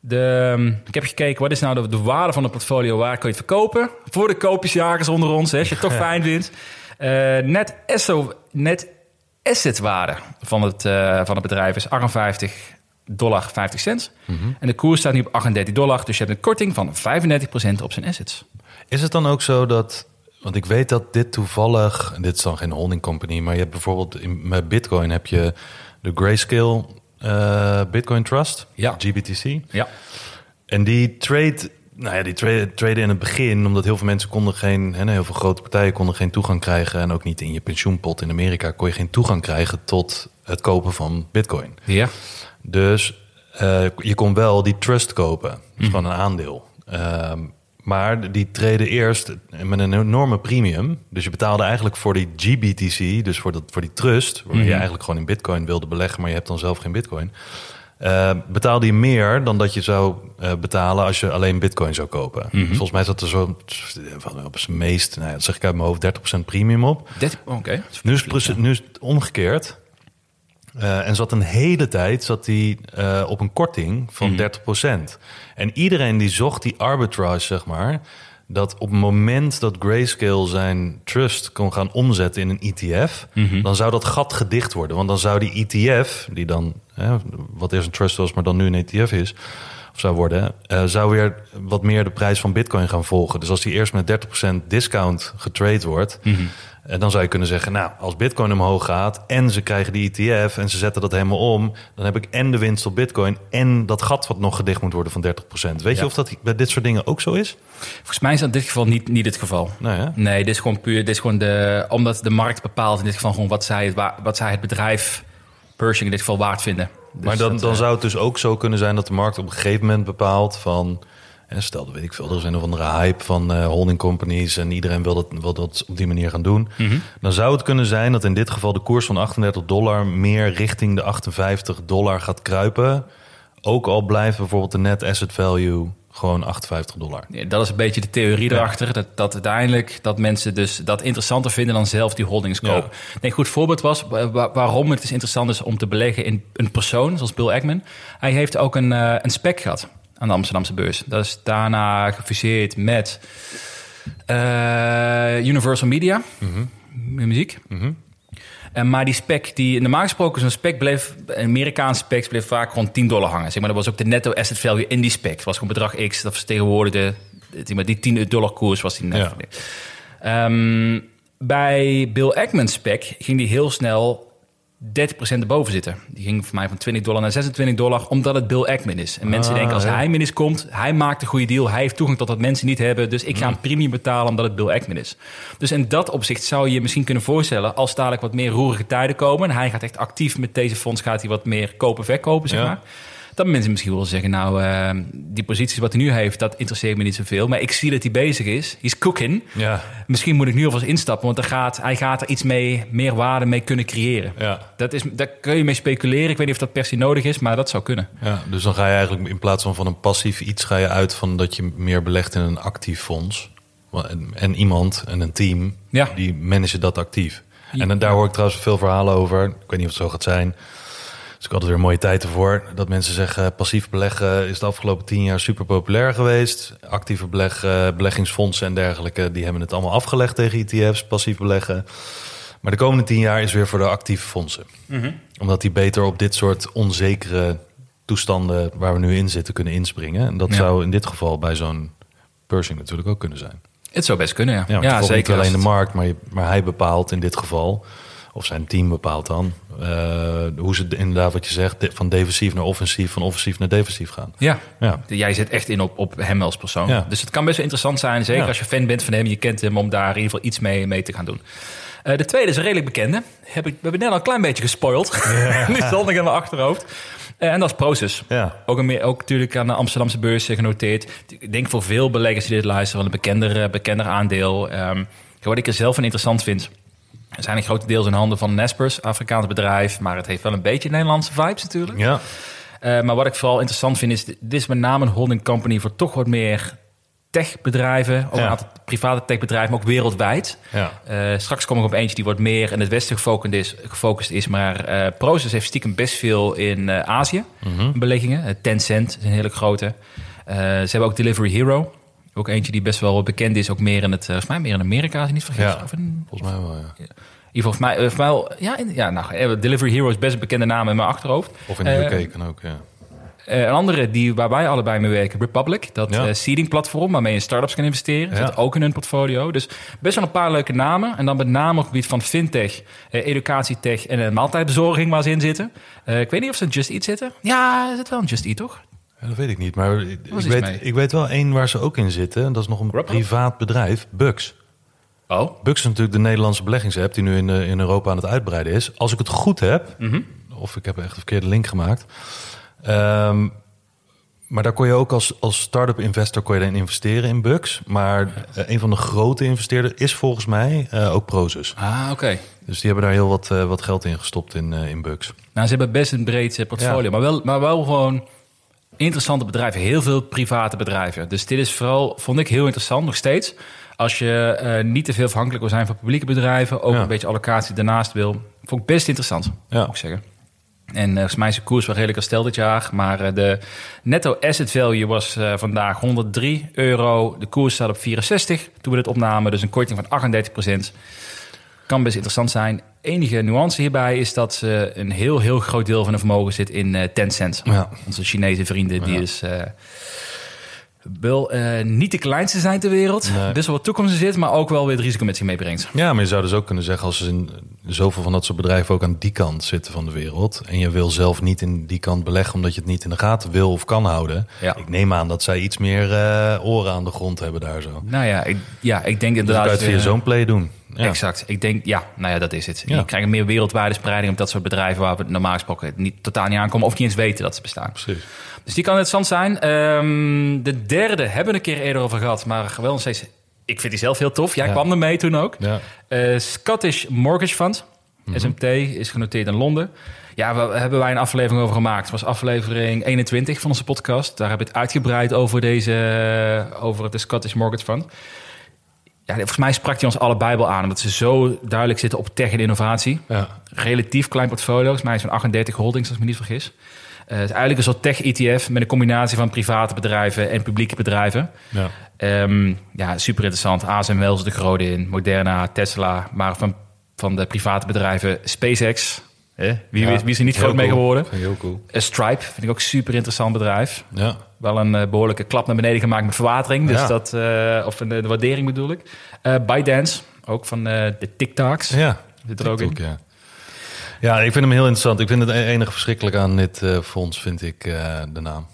De, ehm, ik heb gekeken, wat is nou de, de waarde van het portfolio? Waar kun je het verkopen? Voor de koopjesjagers onder ons, hè, als je het toch <laughs> fijn vindt. Eh, net, esso, net assetwaarde van het, eh, van het bedrijf is 58 dollar 50 cent. En de koers staat nu op 38 dollar. Dus je hebt een korting van 35% op zijn assets. Is het dan ook zo dat... Want ik weet dat dit toevallig... Dit is dan geen holding company, maar je hebt bijvoorbeeld... In, met Bitcoin heb je de Grayscale eh, Bitcoin Trust, Ja. GBTC. Ja. En die trade, nou ja, die trade, trade in het begin, omdat heel veel mensen konden geen, hè, heel veel grote partijen konden geen toegang krijgen. En ook niet in je pensioenpot in Amerika kon je geen toegang krijgen tot het kopen van Bitcoin. Ja. Dus eh, je kon wel die trust kopen, dus gewoon een aandeel. Ehm, maar die treden eerst met een enorme premium. Dus je betaalde eigenlijk voor die GBTC, dus voor, dat, voor die trust, waar je eigenlijk gewoon in Bitcoin wilde beleggen, maar je hebt dan zelf geen Bitcoin. eh, betaalde je meer dan dat je zou eh, betalen als je alleen Bitcoin zou kopen. Volgens mij zat er zo van op zijn meest, nou ja, dat zeg ik uit mijn hoofd, 30% premium op. 13 Oké. Nu nu is het omgekeerd. Eh, en zat een hele tijd zat hij eh, op een korting van 30%. En iedereen die zocht die arbitrage, zeg maar. Dat op het moment dat Grayscale zijn trust kon gaan omzetten in een ETF, dan zou dat gat gedicht worden. Want dan zou die ETF, die dan, hè, wat eerst een trust was, maar dan nu een ETF is, of zou worden, eh, zou weer wat meer de prijs van Bitcoin gaan volgen. Dus als die eerst met 30% discount getrade wordt, en dan zou je kunnen zeggen, nou, als Bitcoin omhoog gaat en ze krijgen die ETF en ze zetten dat helemaal om, dan heb ik en de winst op Bitcoin en dat gat wat nog gedicht moet worden van 30%. Weet je of dat bij dit soort dingen ook zo is? Volgens mij is dat in dit geval niet, niet het geval. Nou ja. Nee, dit is gewoon puur. Dit is gewoon de, omdat de markt bepaalt in dit geval gewoon wat zij, wat zij het bedrijf Pershing in dit geval waard vinden. Dus maar dan, dat, dan eh, zou het dus ook zo kunnen zijn dat de markt op een gegeven moment bepaalt van. Stel, dat weet ik veel, er is een of andere hype van eh, holding companies en iedereen wil dat, wil dat op die manier gaan doen. Mhm. Dan zou het kunnen zijn dat in dit geval de koers van 38 dollar meer richting de 58 dollar gaat kruipen. Ook al blijft bijvoorbeeld de net asset value gewoon 58 dollar. Ja, dat is een beetje de theorie erachter. Dat, dat uiteindelijk dat mensen dus dat interessanter vinden dan zelf die holdings Ja. kopen. Nee, een goed voorbeeld was wa- wa- waarom het dus interessant is om te beleggen in een persoon, zoals Bill Ackman. Hij heeft ook een, eh, een spec gehad aan de Amsterdamse beurs. Dat is daarna gefuseerd met eh, Universal Media, muziek. En maar die spec, die normaal gesproken zo'n spec bleef, Amerikaanse spec bleef vaak rond 10 dollar hangen. Zeg maar, dat was ook de netto asset value in die spec. Het was gewoon bedrag X, dat vertegenwoordigde, zeg maar, die 10 dollar koers was die net. Ja. Ehm, bij Bill Ackman's spec ging die heel snel 30% erboven zitten. Die ging voor mij van 20 dollar naar 26 dollar, omdat het Bill Ackman is. En mensen Ah, denken, als ja. hij min komt, hij maakt een goede deal. Hij heeft toegang tot wat mensen niet hebben. Dus ik ga Mm. een premium betalen omdat het Bill Ackman is. Dus in dat opzicht zou je je misschien kunnen voorstellen... als dadelijk wat meer roerige tijden komen... en hij gaat echt actief met deze fonds... gaat hij wat meer kopen, verkopen, zeg Ja. maar... Dat mensen misschien wel zeggen, nou, eh, die posities wat hij nu heeft, dat interesseert me niet zoveel. Maar ik zie dat hij bezig is. He's cooking. Ja, Misschien moet ik nu alvast instappen, want er gaat, hij gaat er iets mee, meer waarde mee kunnen creëren. ja. Dat is, daar kun je mee speculeren. Ik weet niet of dat per se nodig is, maar dat zou kunnen. Ja, dus dan ga je eigenlijk in plaats van van een passief iets ga je uit van dat je meer belegt in een actief fonds. En, en iemand en een team, Ja. die managen dat actief. En dan, daar hoor ik trouwens veel verhalen over. Ik weet niet of het zo gaat zijn. Dus ik had er weer mooie tijd ervoor. Dat mensen zeggen, passief beleggen is de afgelopen tien jaar super populair geweest. Actieve beleggen, beleggingsfondsen en dergelijke... die hebben het allemaal afgelegd tegen ETF's, passief beleggen. Maar de komende tien jaar is weer voor de actieve fondsen. Omdat die beter op dit soort onzekere toestanden... waar we nu in zitten, kunnen inspringen. En dat Ja. zou in dit geval bij zo'n Pershing natuurlijk ook kunnen zijn. Het zou best kunnen, ja. Ja, ja zeker. Niet alleen de markt, maar, je- maar hij bepaalt in dit geval, of zijn team bepaalt dan, eh, hoe ze inderdaad wat je zegt, van defensief naar offensief, van offensief naar defensief gaan. Ja. Ja. Jij zit echt in op, op hem als persoon. Ja. Dus het kan best wel interessant zijn, zeker Ja. als je fan bent van hem, je kent hem, om daar in ieder geval iets mee, mee te gaan doen. Eh, de tweede is een redelijk bekende. Heb ik, we hebben net al een klein beetje gespoild. <laughs> nu stond ik in mijn achterhoofd. Eh, en dat is Proces. Ja. Ook, een, ook natuurlijk aan de Amsterdamse beurs genoteerd. Ik denk voor veel beleggers die dit luisteren, wel een bekender, bekender aandeel. Ehm, wat ik er zelf van interessant vind, zijn een grotendeels in handen van Nespers, Afrikaans bedrijf. Maar het heeft wel een beetje Nederlandse vibes natuurlijk. Ja, Eh, maar wat ik vooral interessant vind is, dit is met name een holding company voor toch wat meer techbedrijven. Ook Ja. een aantal private techbedrijven, maar ook wereldwijd. ja. Eh, straks kom ik op eentje die wat meer in het westen gefocust is. Gefocust is maar eh Proces heeft stiekem best veel in Azië. Beleggingen. Eh, Tencent is een hele grote. Ze hebben ook Delivery Hero. Ook eentje die best wel bekend is. Ook meer in het, eh, volgens mij meer in Amerika, als ik niet vergis. Ja. Of in, volgens mij wel, ja. geval, volgens mij, eh, volgens mij wel- ja, in- ja, nou, eh, Delivery Hero is best een bekende naam in mijn achterhoofd. Of in de UK kan ook, ja. een andere die, waar wij allebei mee werken, Republic. Dat Ja. seeding platform waarmee je in startups kan investeren. Ja. Zit ook in hun portfolio. Dus best wel een paar leuke namen. En dan met name op het gebied van fintech, eh, educatietech en een maaltijdbezorging waar ze in zitten. Ik weet niet of ze in Just Eat zitten. Ja, er zit wel een Just Eat, toch? Ja, Dat weet ik niet, maar ik, mee. weet, ik weet wel één waar ze ook in zitten. En dat is nog een privaat bedrijf, Bux. Oh. Bux is natuurlijk de Nederlandse beleggingsapp die nu in, eh, in Europa aan het uitbreiden is. Als ik het goed heb, Mhm. of ik heb echt een verkeerde link gemaakt. Ehm, maar daar kon je ook als, als start-up investor kon je dan investeren in Bux. Maar eh, een van de grote investeerders is volgens mij eh, ook Prozus. Ah, oké. Dus die hebben daar heel wat, wat geld in gestopt in, in Bux. Nou, ze hebben best een breed portfolio. Ja. Maar, wel, maar wel gewoon interessante bedrijven. Heel veel private bedrijven. Dus dit is vooral, vond ik heel interessant, nog steeds. Als je eh, niet te veel afhankelijk wil zijn van publieke bedrijven. Ook Ja. een beetje allocatie daarnaast wil. Vond ik best interessant, Ja. moet ik zeggen. En eh, volgens mij is de koers wel redelijk herstel dit jaar. Maar eh, de netto asset value was vandaag 103 euro. De koers staat op 64 toen we dit opnamen. Dus een korting van 38 Kan best interessant zijn. Enige nuance hierbij is dat ze een heel, heel groot deel van hun vermogen zit in eh Tencent. Ja. Onze Chinese vrienden, die Ja. dus... eh, wel eh, niet de kleinste zijn ter wereld. Nee. Best wel wat toekomst zit, maar ook wel weer het risico met zich meebrengt. Ja, maar je zou dus ook kunnen zeggen... als er in zoveel van dat soort bedrijven ook aan die kant zitten van de wereld... en je wil zelf niet in die kant beleggen... omdat je het niet in de gaten wil of kan houden... Ja. ik neem aan dat zij iets meer oren aan de grond hebben daar zo. Nou ja, ik, ja, ik denk Dus inderdaad... kan je het via zo'n play doen. Ja. Exact. Ik denk, ja, nou ja, dat is het. Ja. Je krijgt een meer wereldwijde spreiding op dat soort bedrijven waar we normaal gesproken niet, totaal niet aankomen of niet eens weten dat ze bestaan. Precies. Dus die kan interessant zijn. Ehm, de derde hebben we een keer eerder over gehad, maar wel nog steeds. Ik vind die zelf heel tof. Jij Ja. kwam er mee toen ook. Ja. Eh, Scottish Mortgage Fund. Mhm. SMT is genoteerd in Londen. Ja, hebben wij een aflevering over gemaakt. Het was aflevering 21 van onze podcast. Daar heb ik het uitgebreid over deze, over de Scottish Mortgage Fund. Ja, volgens mij sprak hij ons allebei wel aan, omdat ze zo duidelijk zitten op tech en innovatie. Ja. Relatief klein portfolio, volgens mij is van 38 holdings, als ik me niet vergis. Eh, het is eigenlijk een soort tech-ETF met een combinatie van private bedrijven en publieke bedrijven. Ja. Ehm, ja, super interessant. ASML zit er groot in, Moderna, Tesla, maar van, van de private bedrijven SpaceX. Hè? Wie, Ja. wie is er niet groot mee geworden? Heel cool. Eh, Stripe vind ik ook super interessant bedrijf. Ja. Wel een eh, behoorlijke klap naar beneden gemaakt met verwatering. Dus Ja. dat, eh, of een, de waardering bedoel ik. ByteDance, ook van de TikToks. Ja. Zit er ook in. Ja. Ja, ik vind hem heel interessant. Ik vind het e- enige verschrikkelijk aan dit fonds, vind ik de naam.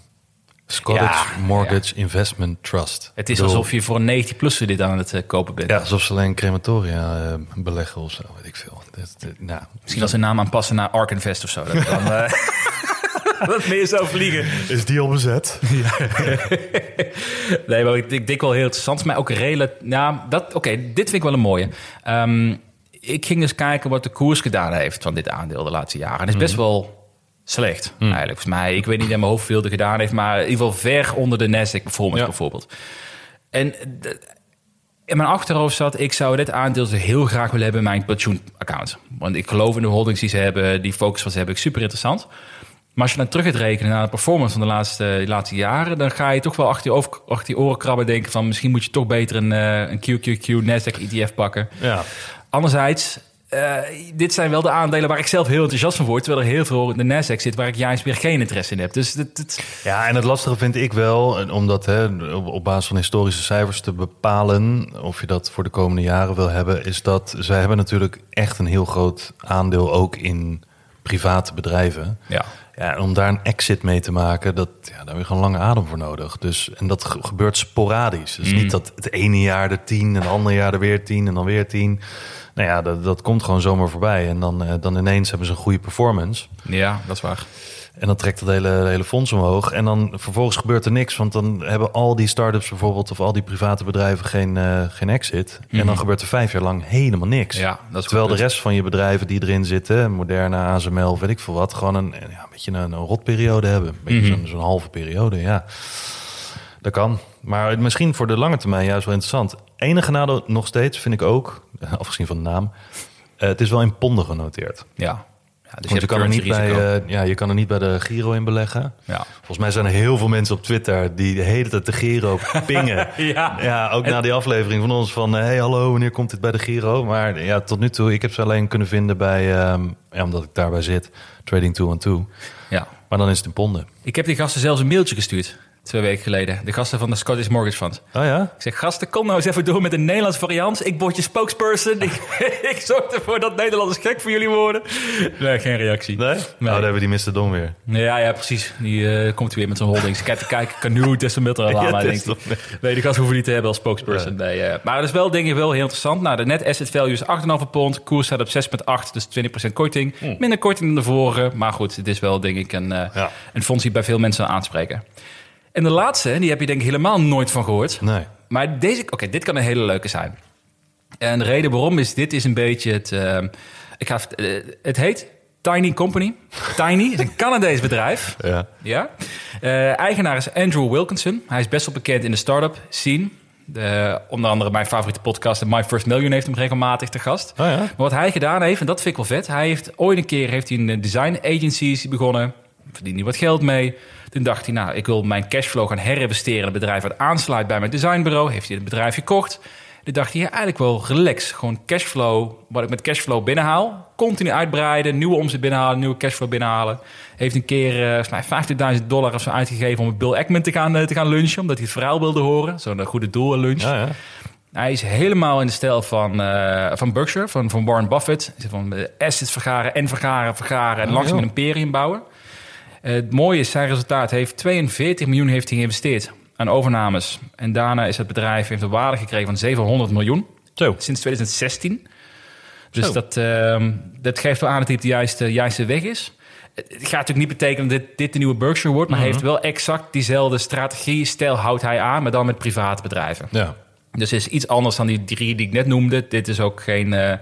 Scottish Ja, Mortgage Investment Trust. Het is bedoel, alsof je voor een 90-plusser dit aan het eh, kopen bent. Ja, alsof ze alleen crematoria eh, beleggen of zo, weet ik veel. Dat, dat- nou, Misschien als ze naam aanpassen naar Ark Invest of zo. Dat dan, eh, <laughs> wat meer zou vliegen. Is die al bezet? <laughs> Nee, maar ik, ik denk wel heel interessant. Maar ook redelijk... Ja, dat, oké, dit vind ik wel een mooie. Ehm, ik ging eens kijken wat de koers gedaan heeft van dit aandeel de laatste jaren. En het is best wel slecht, eigenlijk. Volgens mij, ik weet niet in mijn hoofd hoeveel er gedaan heeft... maar in ieder geval ver onder de Nasdaq performance Ja. bijvoorbeeld. En d- in mijn achterhoofd zat, ik zou dit aandeel heel graag willen hebben in mijn pensioenaccount. Want ik geloof in de holdings die ze hebben, die focus wat ze hebben, super interessant. Maar als je dan terug gaat rekenen naar de performance van de laatste, de laatste jaren, dan ga je toch wel achter je, over, achter je oren krabben en denken van misschien moet je toch beter een, eh, een QQQ Nasdaq ETF pakken. Ja. Anderzijds, eh, dit zijn wel de aandelen waar ik zelf heel enthousiast van word, terwijl er heel veel in de Nasdaq zit waar ik juist weer geen interesse in heb. Dus Ja, en het lastige vind ik wel, en omdat hè, op, basis van historische cijfers te bepalen of je dat voor de komende jaren wil hebben, is dat zij hebben natuurlijk echt een heel groot aandeel ook in private bedrijven. ja. Ja, en om daar een exit mee te maken, dat, ja, daar heb je gewoon lange adem voor nodig. Dus, en dat ge- gebeurt sporadisch. Dus niet dat het ene jaar er tien, en het andere jaar er weer tien en dan weer tien. Nou ja, dat, dat komt gewoon zomaar voorbij. En dan, eh, dan ineens hebben ze een goede performance. ja, dat is waar. En dan trekt het hele, hele fonds omhoog. En dan vervolgens gebeurt er niks. Want dan hebben al die start-ups bijvoorbeeld... of al die private bedrijven geen, eh, geen exit. En dan gebeurt er vijf jaar lang helemaal niks. Mhm. Ja, dat is Terwijl de rest van je bedrijven die erin zitten... Moderna, ASML, weet ik veel wat... gewoon een, ja, een beetje een, een rotperiode hebben. Een beetje Mhm. zo'n, zo'n halve periode, ja. Dat kan. Maar misschien voor de lange termijn juist wel interessant. Enige nadeel nog steeds vind ik ook... <laughs> afgezien van de naam... eh, het is wel in ponden genoteerd. Ja. ja dus Want je, kan er niet bij, eh, ja, je kan er niet bij de Giro in beleggen. Ja. Volgens mij zijn er heel veel mensen op Twitter die de hele tijd de Giro <laughs> pingen. Ja. ja, ook na die aflevering van ons van... hey, hallo, wanneer komt dit bij de Giro? Maar ja, tot nu toe, ik heb ze alleen kunnen vinden bij... ehm, ja, omdat ik daarbij zit, Trading 2 on 2. ja. Maar dan is het in ponden. Ik heb die gasten zelfs een mailtje gestuurd. Twee weken geleden. De gasten van de Scottish Mortgage Fund. Oh ja? Ik zeg, gasten, kom nou eens even door met een Nederlands variant. Ik word je spokesperson. <laughs> ik, ik zorg ervoor dat Nederlanders gek voor jullie worden. Nee, geen reactie. Nee? Oh, daar hebben we die Mr. Dom weer. Ja, ja, precies. Die eh, komt weer met zijn holdings. Te kijken, Canoe, Testamilter, Lama, <laughs> Ja. Nee, die gast hoeven niet te hebben als spokesperson. Nee, eh, maar dat is wel, denk ik, wel heel interessant. Nou, de net asset value is 8,5 pond. Koers staat op 6,8, dus 20% korting. Minder korting dan de vorige. Maar goed, het is wel, denk ik, een, eh, Ja. een fonds die bij veel mensen aanspreken. En de laatste, die heb je denk ik helemaal nooit van gehoord. Nee. Maar deze, oké, dit kan een hele leuke zijn. En de reden waarom is, dit is een beetje het, ehm, ik ga, eh, het heet Tiny Company. Tiny is een Canadees bedrijf. <laughs> Ja. Ja. Eh, eigenaar is Andrew Wilkinson. Hij is best wel bekend in de start-up scene. De, onder andere mijn favoriete podcast, My First Million, heeft hem regelmatig te gast. Oh ja? Maar wat hij gedaan heeft, en dat vind ik wel vet. Hij heeft ooit een keer heeft hij een design agency begonnen. Verdient hij wat geld mee. Toen dacht hij, nou, ik wil mijn cashflow gaan herinvesteren in een bedrijf wat aansluit bij mijn designbureau. Heeft hij het bedrijf gekocht. Toen dacht hij, ja, eigenlijk wel relax. Gewoon cashflow, wat ik met cashflow binnenhaal. Continu uitbreiden, nieuwe omzet binnenhalen, nieuwe cashflow binnenhalen. Heeft een keer eh, volgens mij 50.000 dollar of zo uitgegeven om met Bill Ackman te gaan, eh, te gaan lunchen. Omdat hij het verhaal wilde horen. Zo'n goede doel lunch. Ja, ja. Hij is helemaal in de stijl van, eh, van Berkshire, van, van Warren Buffett. Van eh, assets vergaren en vergaren, vergaren en Oh, langzaam een imperium bouwen. Het mooie is, zijn resultaat heeft 42 miljoen heeft hij geïnvesteerd aan overnames. En daarna is het bedrijf heeft een waarde gekregen van 700 miljoen Zo. sinds 2016. Dus Zo. dat, ehm, dat geeft wel aan dat hij de juiste, juiste weg is. Het gaat natuurlijk niet betekenen dat dit, dit de nieuwe Berkshire wordt, maar hij heeft wel exact diezelfde strategie, stijl houdt hij aan, maar dan met private bedrijven. Ja. Dus het is iets anders dan die drie die ik net noemde. Dit is ook geen. eh,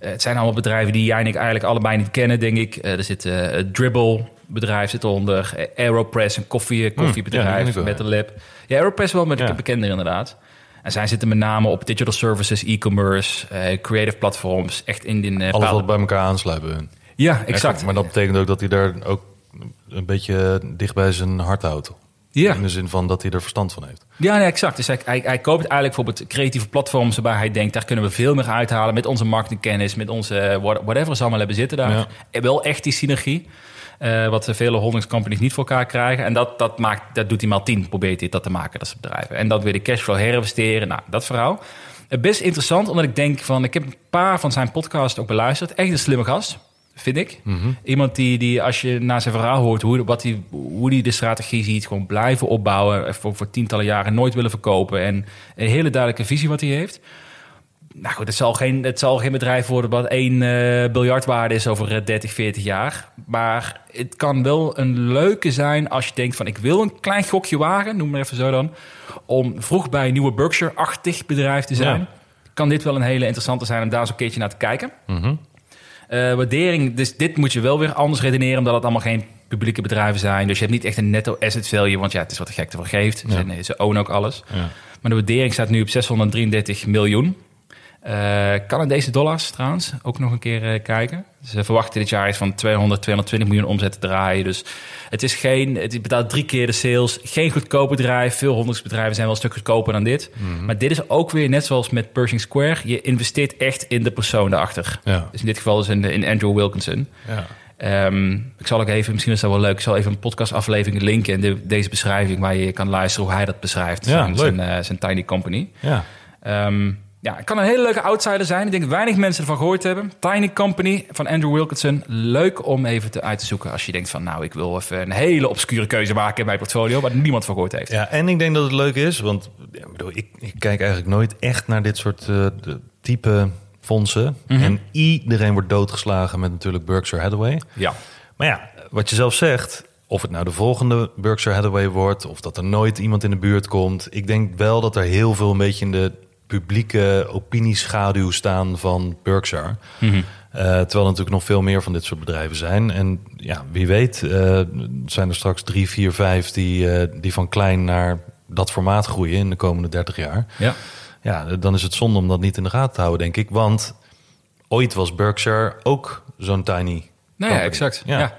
het zijn allemaal bedrijven die jij en ik eigenlijk allebei niet kennen, denk ik. Eh, er zit eh, Dribble bedrijf zit eronder. Eh, Aeropress, een koffie, die koffiebedrijf wel, met een lip. Ja, Aeropress wel met Ja. bekender inderdaad. En zij zitten met name op digital services, e-commerce, eh, creative platforms. Echt in die... eh, Alles wat bij elkaar aansluit bij hun. Ja, exact. Maar dat betekent ook dat hij daar ook een beetje dicht bij zijn hart houdt. Ja. In de zin van dat hij er verstand van heeft. Ja, nee, exact. Dus hij, hij, hij koopt eigenlijk bijvoorbeeld creatieve platforms waarbij hij denkt, daar kunnen we veel meer uithalen met onze marketingkennis, met onze eh, what- whatever ze allemaal hebben zitten daar. Ja. En wel echt die synergie. Eh, wat vele holdings companies niet voor elkaar krijgen. En dat, dat, maakt, dat doet hij maal tien, probeert hij dat te maken, dat soort bedrijven. En dan weer de cashflow herinvesteren. Nou, dat verhaal. Eh, best interessant, omdat ik denk van... Ik heb een paar van zijn podcasts ook beluisterd. Echt een slimme gast, vind ik. Iemand die, die, als je naar zijn verhaal hoort... Hoe, wat die, hoe die de strategie ziet, gewoon blijven opbouwen... voor, voor tientallen jaren nooit willen verkopen... en een hele duidelijke visie wat hij heeft... Nou goed, het zal geen, het zal geen bedrijf worden wat één eh biljartwaarde is over eh, 30, 40 jaar. Maar het kan wel een leuke zijn als je denkt van ik wil een klein gokje wagen, noem maar even zo dan. Om vroeg bij een nieuwe Berkshire-achtig bedrijf te zijn. Ja. Kan dit wel een hele interessante zijn om daar eens een keertje naar te kijken. Eh, waardering, dus dit moet je wel weer anders redeneren, omdat het allemaal geen publieke bedrijven zijn. Dus je hebt niet echt een netto asset value, want ja, het is wat de gekte voor geeft. Ze, ze ownen ook alles. Ja. Maar de waardering staat nu op 633 miljoen. Uh, Canadese dollars trouwens, ook nog een keer uh, kijken. Ze verwachten dit jaar iets van 200, 220 miljoen omzet te draaien. Dus het is geen, het betaalt drie keer de sales. Geen goedkoop bedrijf. Veel honderdbedrijven zijn wel een stuk goedkoper dan dit. Mhm. Maar dit is ook weer net zoals met Pershing Square. Je investeert echt in de persoon daarachter. Ja. Dus in dit geval is in, in Andrew Wilkinson. Ja. Ehm, ik zal ook even, misschien is dat wel leuk, ik zal even een podcastaflevering linken in de, deze beschrijving waar je kan luisteren hoe hij dat beschrijft. Ja, zijn, leuk. zijn, eh, zijn tiny company. ja. Ehm, ja, het kan een hele leuke outsider zijn. Ik denk dat weinig mensen ervan gehoord hebben. Tiny Company van Andrew Wilkinson. Leuk om even te, uit te zoeken als je denkt van... nou, ik wil even een hele obscure keuze maken in mijn portfolio... waar niemand van gehoord heeft. Ja, en ik denk dat het leuk is, want ja, ik, bedoel, ik, ik kijk eigenlijk nooit echt naar dit soort eh, type fondsen. Mhm. En iedereen wordt doodgeslagen met natuurlijk Berkshire Hathaway. Ja. Maar ja, wat je zelf zegt, of het nou de volgende Berkshire Hathaway wordt, of dat er nooit iemand in de buurt komt. Ik denk wel dat er heel veel een beetje in de publieke opinieschaduw staan van Berkshire. Mhm. Eh, terwijl er natuurlijk nog veel meer van dit soort bedrijven zijn. En ja, wie weet eh, zijn er straks drie, vier, vijf die, eh, die van klein naar dat formaat groeien in de komende 30 jaar. ja. Ja, dan is het zonde om dat niet in de gaten te houden, denk ik. Want ooit was Berkshire ook zo'n tiny. Nou ja, company. exact. Ja. Ja.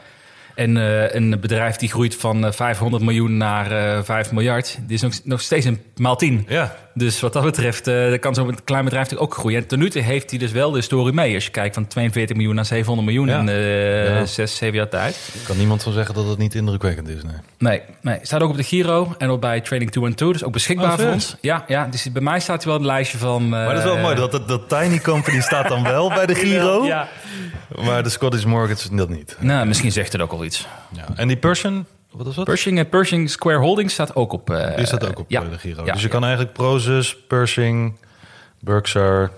En eh, een bedrijf die groeit van eh, 500 miljoen naar eh 5 miljard... die is nog, nog steeds een maal 10. Ja, Dus wat dat betreft eh dan kan zo'n klein bedrijf natuurlijk ook groeien. En ten nu toe heeft hij dus wel de story mee. Als je kijkt van 42 miljoen naar 700 miljoen Ja. in eh Ja. 6, 7 jaar tijd. kan niemand van zeggen dat het niet indrukwekkend is. Nee. Nee, nee, staat ook op de Giro en ook bij Trading 2 and 2. Dus ook beschikbaar Oh, voor ons. Ja, ja, dus bij mij staat hij wel het lijstje van... Maar dat is wel mooi, dat, dat, dat tiny company staat dan wel bij de <laughs> Giro. Ja. Maar de Scottish Mortgage dat niet. Nou, misschien zegt het ook al iets. Ja. En die Persian, wat is dat? Pershing, eh, Pershing Square Holdings staat ook op... eh, Die staat ook op ja. eh, de Giro. Ja, dus je kan eigenlijk Prozus, Pershing, Berkshire,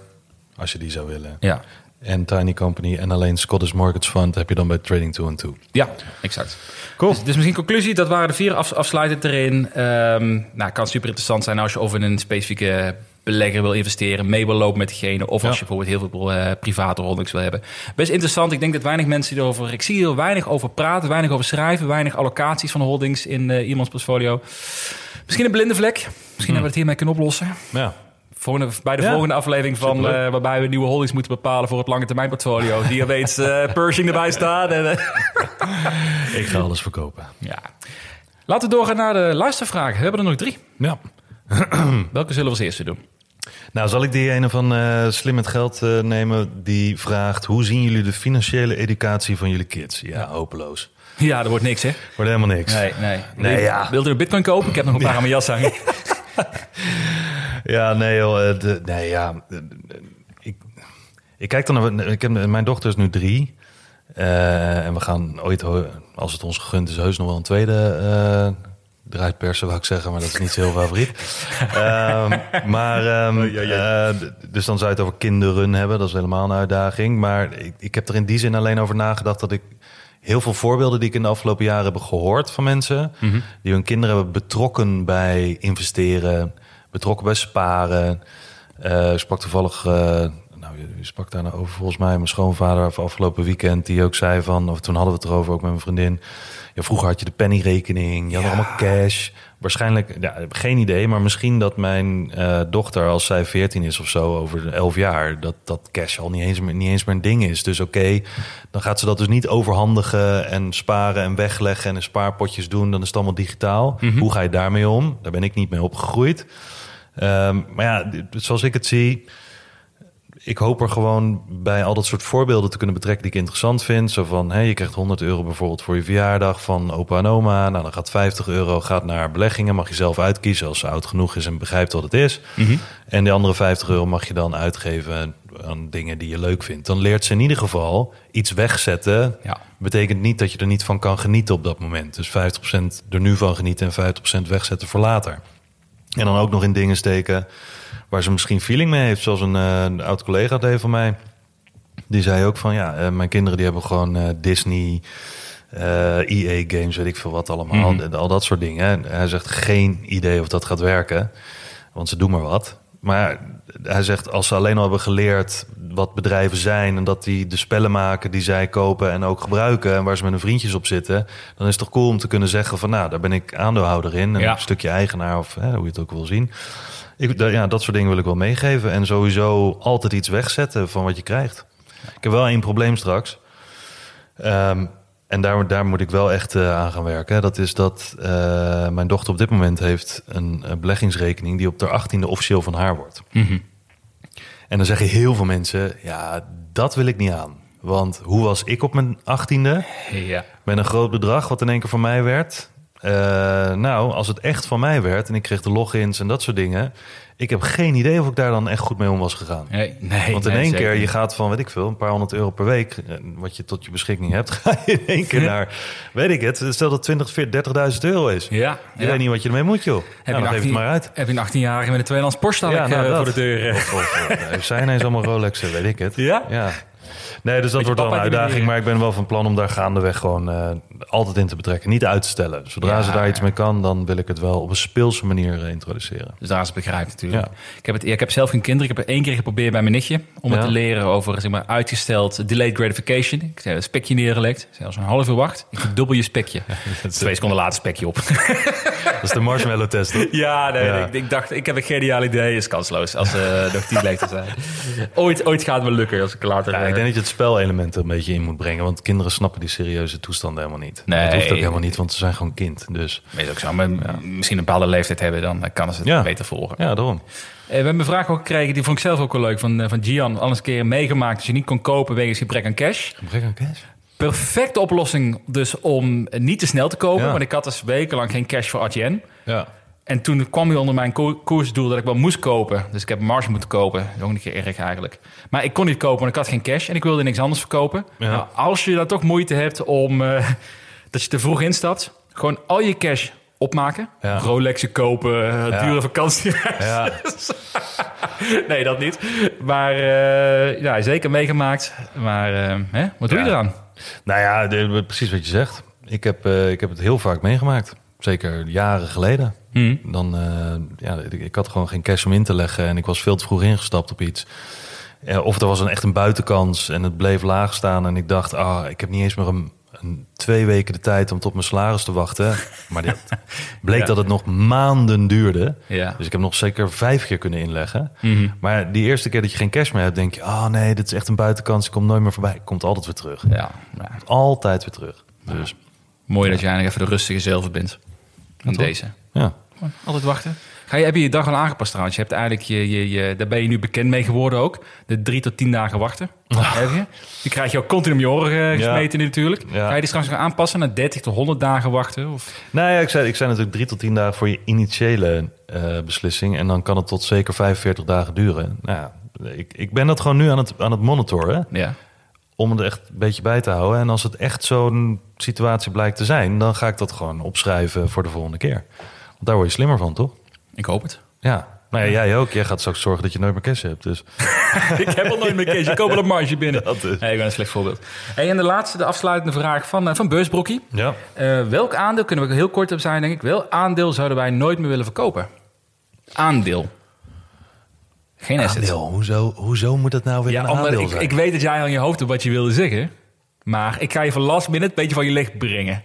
als je die zou willen. Ja, En Tiny Company en alleen Scottish Mortgage Fund heb je dan bij Trading 2 and 2. ja exact. Cool. Dus, dus misschien conclusie, dat waren de vier af, afsluitend erin. Ehm nou, kan super interessant zijn als je over een specifieke belegger wil investeren, mee wil lopen met diegene, of als je bijvoorbeeld heel veel eh, private holdings wil hebben. Best interessant. Ik denk dat weinig mensen erover, ik zie hier weinig over praten, weinig over schrijven, weinig allocaties van holdings in eh, iemands portfolio. Misschien een blinde vlek. Misschien hebben we het hiermee kunnen oplossen. Ja. Volgende, bij de Ja. volgende aflevering van eh, waarbij we nieuwe holdings moeten bepalen voor het lange termijn portfolio. Die er weet <laughs> Pershing erbij staat. En, <laughs> Ik ga alles verkopen. ja. Laten we doorgaan naar de luistervragen. We hebben er nog drie. Ja. <clears throat> Welke zullen we als eerste doen? Nou, zal ik die ene van eh, Slim met Geld eh, nemen? Die vraagt, hoe zien jullie de financiële educatie van jullie kids? Ja, hopeloos. Ja, er wordt niks, hè? Wordt helemaal niks. Nee, nee. Nee, Wil- ja. Wilde je een bitcoin kopen? Ik heb nog een paar aan mijn jas hangen. <laughs> Ja, nee, joh, eh, de, nee, ja. Ik, ik kijk dan naar. Ik heb, mijn dochter is nu drie. En we gaan ooit, als het ons gegund is, heus nog wel een tweede eh eruit persen, wou ik zeggen. Maar dat is niet zo heel favoriet. <laughs> Ehm, maar, ehm, eh, d- dus dan zou je het over kinderen hebben. Dat is helemaal een uitdaging. Maar ik, ik heb er in die zin alleen over nagedacht dat ik heel veel voorbeelden die ik in de afgelopen jaren heb gehoord van mensen die hun kinderen hebben betrokken bij investeren, betrokken bij sparen. Eh, ik sprak toevallig, eh, nou, je, sprak daar nou over volgens mij, mijn schoonvader van afgelopen weekend, die ook zei van, of toen hadden we het erover ook met mijn vriendin. Ja, vroeger had je de pennyrekening, je had allemaal cash. Waarschijnlijk, ja, geen idee, maar misschien dat mijn eh, dochter, als zij 14 is of zo, over 11 jaar, dat, dat cash al niet eens, meer, niet eens meer een ding is. Dus oké, dan gaat ze dat dus niet overhandigen en sparen en wegleggen en in spaarpotjes doen. Dan is het allemaal digitaal. Hoe ga je daarmee om? Daar ben ik niet mee opgegroeid. Ehm, maar ja, zoals ik het zie, ik hoop er gewoon bij al dat soort voorbeelden te kunnen betrekken die ik interessant vind. Zo van, hé, je krijgt 100 euro bijvoorbeeld voor je verjaardag van opa en oma. Nou, dan gaat 50 euro gaat naar beleggingen. Mag je zelf uitkiezen als ze oud genoeg is en begrijpt wat het is. En de andere 50 euro mag je dan uitgeven aan dingen die je leuk vindt. Dan leert ze in ieder geval iets wegzetten. Ja. Betekent niet dat je er niet van kan genieten op dat moment. Dus 50% er nu van genieten en 50% wegzetten voor later. En dan ook nog in dingen steken waar ze misschien feeling mee heeft. Zoals een, eh, een oud collega deed van mij. Die zei ook van ja, eh, mijn kinderen die hebben gewoon eh, Disney, EA games, weet ik veel wat allemaal. De- Al dat soort dingen. En hij zegt geen idee of dat gaat werken. Want ze doen maar wat. Maar hij zegt als ze alleen al hebben geleerd wat bedrijven zijn en dat die de spellen maken die zij kopen en ook gebruiken en waar ze met hun vriendjes op zitten, dan is het toch cool om te kunnen zeggen van nou, daar ben ik aandeelhouder in, een Ja. stukje eigenaar of hè, hoe je het ook wil zien. Ik, ja, dat soort dingen wil ik wel meegeven. En sowieso altijd iets wegzetten van wat je krijgt. Ik heb wel één probleem straks. Ehm, en daar, daar moet ik wel echt eh, aan gaan werken. Dat is dat eh, mijn dochter op dit moment heeft een, beleggingsrekening... die op de 18e officieel van haar wordt. En dan zeggen heel veel mensen... ja, dat wil ik niet aan. Want hoe was ik op mijn 18e? Ja. met een groot bedrag wat in één keer van mij werd. Eh, nou, als het echt van mij werd en ik kreeg de logins en dat soort dingen. Ik heb geen idee of ik daar dan echt goed mee om was gegaan. Nee, nee, Want in nee, één zeker keer, je gaat van, weet ik veel, een paar honderd euro per week, eh, wat je tot je beschikking hebt, <laughs> ga je in één keer naar, weet ik het, stel dat 20, 40, 30.000 euro is. Ja, Je ja. weet niet wat je ermee moet, joh. Heb nou, je dan geef het maar uit. Heb je een 18-jarige met een tweedehands Porsche Ja, nou, voor dat. de deur? eh. Of, of, of, heeft zij ineens allemaal <laughs> Rolexen, weet ik het. Ja? Ja. Nee, dus dat wordt wel een uitdaging. Maar ik ben wel van plan om daar gaandeweg gewoon eh, altijd in te betrekken. Niet uit te stellen. Zodra Ja, ze daar iets mee kan, dan wil ik het wel op een speelse manier eh, introduceren. Dus daar is het begrijp natuurlijk. Ja. Ik, heb het, ik heb zelf geen kinderen. Ik heb het één keer geprobeerd bij mijn nichtje. Om het te leren over zeg maar, uitgesteld delayed gratification. Ik heb een spekje neergelegd. Zelfs een half uur wacht. Ik verdubbel je spekje. <laughs> Twee seconden later spekje op. <laughs> Dat is de marshmallow test, toch? ja, nee. Ik, ik dacht, ik heb een geniaal idee. is kansloos als ze nog tien leeftijd zijn. <laughs> Ooit, ooit gaat het me lukken als ik later... Ja, ik denk dat je het spelelement er een beetje in moet brengen. Want kinderen snappen die serieuze toestanden helemaal niet. Nee. Dat hoeft ook helemaal niet, want ze zijn gewoon kind. Dus Weet ook zo. Maar misschien een bepaalde leeftijd hebben, dan kan ze het Ja. beter volgen. ja, daarom. Eh, we hebben een vraag ook gekregen, die vond ik zelf ook wel leuk, van, eh, van Gian. Al eens een keer meegemaakt dat je niet kon kopen wegens gebrek aan cash. Gebrek aan cash? Perfecte oplossing dus om niet te snel te kopen. Ja. Want ik had dus wekenlang geen cash voor ATN. Ja. En toen kwam hij onder mijn ko- koersdoel dat ik wel moest kopen. Dus ik heb marge moeten kopen. Dat is ook keer erg eigenlijk. Maar ik kon niet kopen, want ik had geen cash. En ik wilde niks anders verkopen. Ja. Nou, als je dan toch moeite hebt om... eh, <laughs> dat je te vroeg instapt. Gewoon al je cash opmaken. Ja. Rolexen kopen, eh, Ja. dure vakantie. Ja. <laughs> nee, dat niet. Maar eh, ja, zeker meegemaakt. Maar hè? wat doe je eraan? Nou ja, de- precies wat je zegt. Ik heb, ik heb het heel vaak meegemaakt. Zeker jaren geleden. Hm. Dan, eh, ja, ik, ik had gewoon geen cash om in te leggen en ik was veel te vroeg ingestapt op iets. Eh, of er was een echt een buitenkans en het bleef laag staan en ik dacht, ah, ik heb niet eens meer een, een twee weken de tijd om tot mijn salaris te wachten. Maar dit <laughs> bleek Ja. dat het nog maanden duurde. Ja. Dus ik heb nog zeker vijf keer kunnen inleggen. Mhm. Maar die eerste keer dat je geen cash meer hebt, denk je, ah nee, dit is echt een buitenkans, ik kom nooit meer voorbij. Komt altijd weer terug. Ja, ja. Altijd weer terug. Dus mooi dat jij eigenlijk even de rustige zilver bent. Deze. ja. Altijd wachten. Ga je, heb je je dag al aangepast trouwens? Je hebt eigenlijk je, je, je, daar ben je nu bekend mee geworden ook. De drie tot tien dagen wachten. Heb je? Die krijg je ook continu om je oren eh, gesmeten natuurlijk. Ja. Ga je die straks gaan aanpassen naar 30 tot 100 dagen wachten? Of? Nou ja, ik zei, ik zei natuurlijk drie tot tien dagen voor je initiële eh, beslissing. En dan kan het tot zeker 45 dagen duren. Nou ja, ik, ik ben dat gewoon nu aan het, aan het monitoren. Ja. Om het echt een beetje bij te houden. En als het echt zo'n situatie blijkt te zijn, dan ga ik dat gewoon opschrijven voor de volgende keer. Want daar word je slimmer van, toch? Ik hoop het. Ja. Nou ja, jij ook. Jij gaat straks zorgen dat je nooit meer cash hebt. Dus <laughs> ik heb al nooit meer cash. Ik koop wel een marge binnen. Dat is. Nee, ik ben een slecht voorbeeld. Hey, en de laatste, de afsluitende vraag van, eh, van Beursbrokkie. ja. Eh, welk aandeel, kunnen we heel kort op zijn denk ik. Welk aandeel zouden wij nooit meer willen verkopen? Aandeel. Geen asset. Aandeel. Hoezo, hoezo moet dat nou weer Ja, een aandeel ik, zijn? ik weet dat jij aan je hoofd hebt wat je wilde zeggen. Maar ik ga je van last minute een beetje van je licht brengen.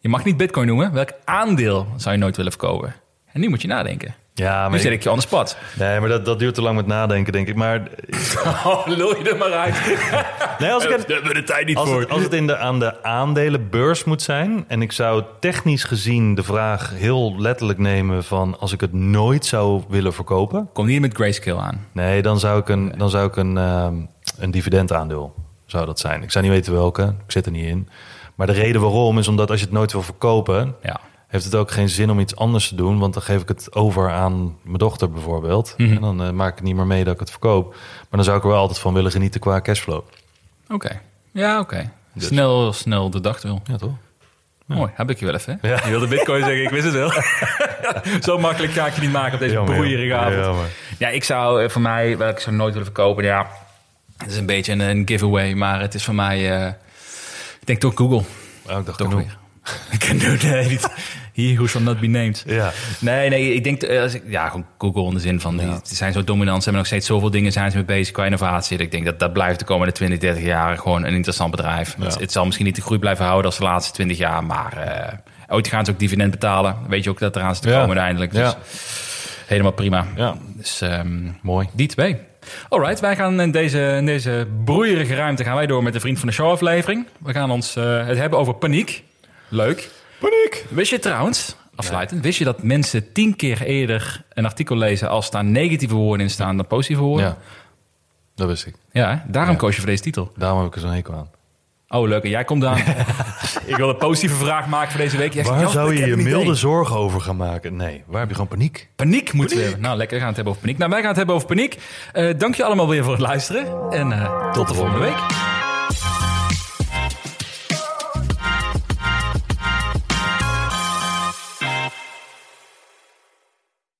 Je mag niet bitcoin noemen. Welk aandeel zou je nooit willen verkopen? En nu moet je nadenken. Ja, Nu maar, zet ik- ik je the spot. nee, maar dat, dat duurt te lang met nadenken, denk ik. Maar <laughs> Oh, lul je er maar uit. <laughs> nee, als ik Daar het, hebben we de tijd niet Als voor. het, als het in de, aan de aandelenbeurs moet zijn... en ik zou technisch gezien de vraag heel letterlijk nemen... van als ik het nooit zou willen verkopen... Kom hier met grayscale aan. nee, dan zou ik een, dan zou ik een, ehm, een dividendaandeel zou dat zijn. Ik zou niet weten welke, ik zit er niet in. Maar de reden waarom is omdat als je het nooit wil verkopen... Ja. Heeft het ook geen zin om iets anders te doen... want dan geef ik het over aan mijn dochter bijvoorbeeld... Mhm. en dan eh, maak ik het niet meer mee dat ik het verkoop. Maar dan zou ik er wel altijd van willen genieten qua cashflow. Oké. Ja, oké. Dus. Snel, snel de dag wil. Ja, toch? Mooi, heb ik je wel even. hè? Ja. Je wilde bitcoin zeggen, ik wist het wel. <laughs> Zo makkelijk ga ik je niet maken op deze Jammer, broeierige jammer. avond. Jammer. Ja, ik zou eh, voor mij, wel, ik zou nooit willen verkopen. Ja, het is een beetje een, een giveaway, maar het is voor mij, eh, ik denk toch Google. Oh, ik dacht Toch weer. <laughs> Ik het niet. He who shall not be named. Ja. Nee, nee, ik denk, eh, als ik, ja, gewoon Google in de zin van, die, ze zijn zo dominant, ze hebben nog steeds zoveel dingen, zijn ze mee bezig qua innovatie. Dat ik denk dat dat blijft de komende 20, 30 jaar gewoon een interessant bedrijf. Het, het zal misschien niet de groei blijven houden als de laatste 20 jaar, maar eh, ooit gaan ze ook dividend betalen. Weet je ook dat eraan zit te Ja. komen uiteindelijk. Dus, Ja. Helemaal prima. Ja, Dus ehm, mooi. die twee. Alright, wij gaan in deze, in deze broeierige ruimte gaan wij door met de Vriend van de Show aflevering. We gaan ons eh, het hebben over paniek. Leuk. Paniek! Wist je trouwens, afsluitend, wist je dat mensen tien keer eerder een artikel lezen als daar negatieve woorden in staan dan positieve woorden? Ja, dat wist ik. Ja, hè? daarom Ja. koos je voor deze titel. Daarom heb ik er zo'n hekel aan. Oh, leuk. En jij komt aan. <laughs> ik wil een positieve vraag maken voor deze week. Jij zegt, Waar zou ik je heb je een milde idee. zorgen over gaan maken? Nee, waar heb je gewoon paniek? Paniek moeten we hebben. Nou, lekker. We gaan het hebben over paniek. Nou, wij gaan het hebben over paniek. Eh, dank je allemaal weer voor het luisteren. En eh, tot de volgende week.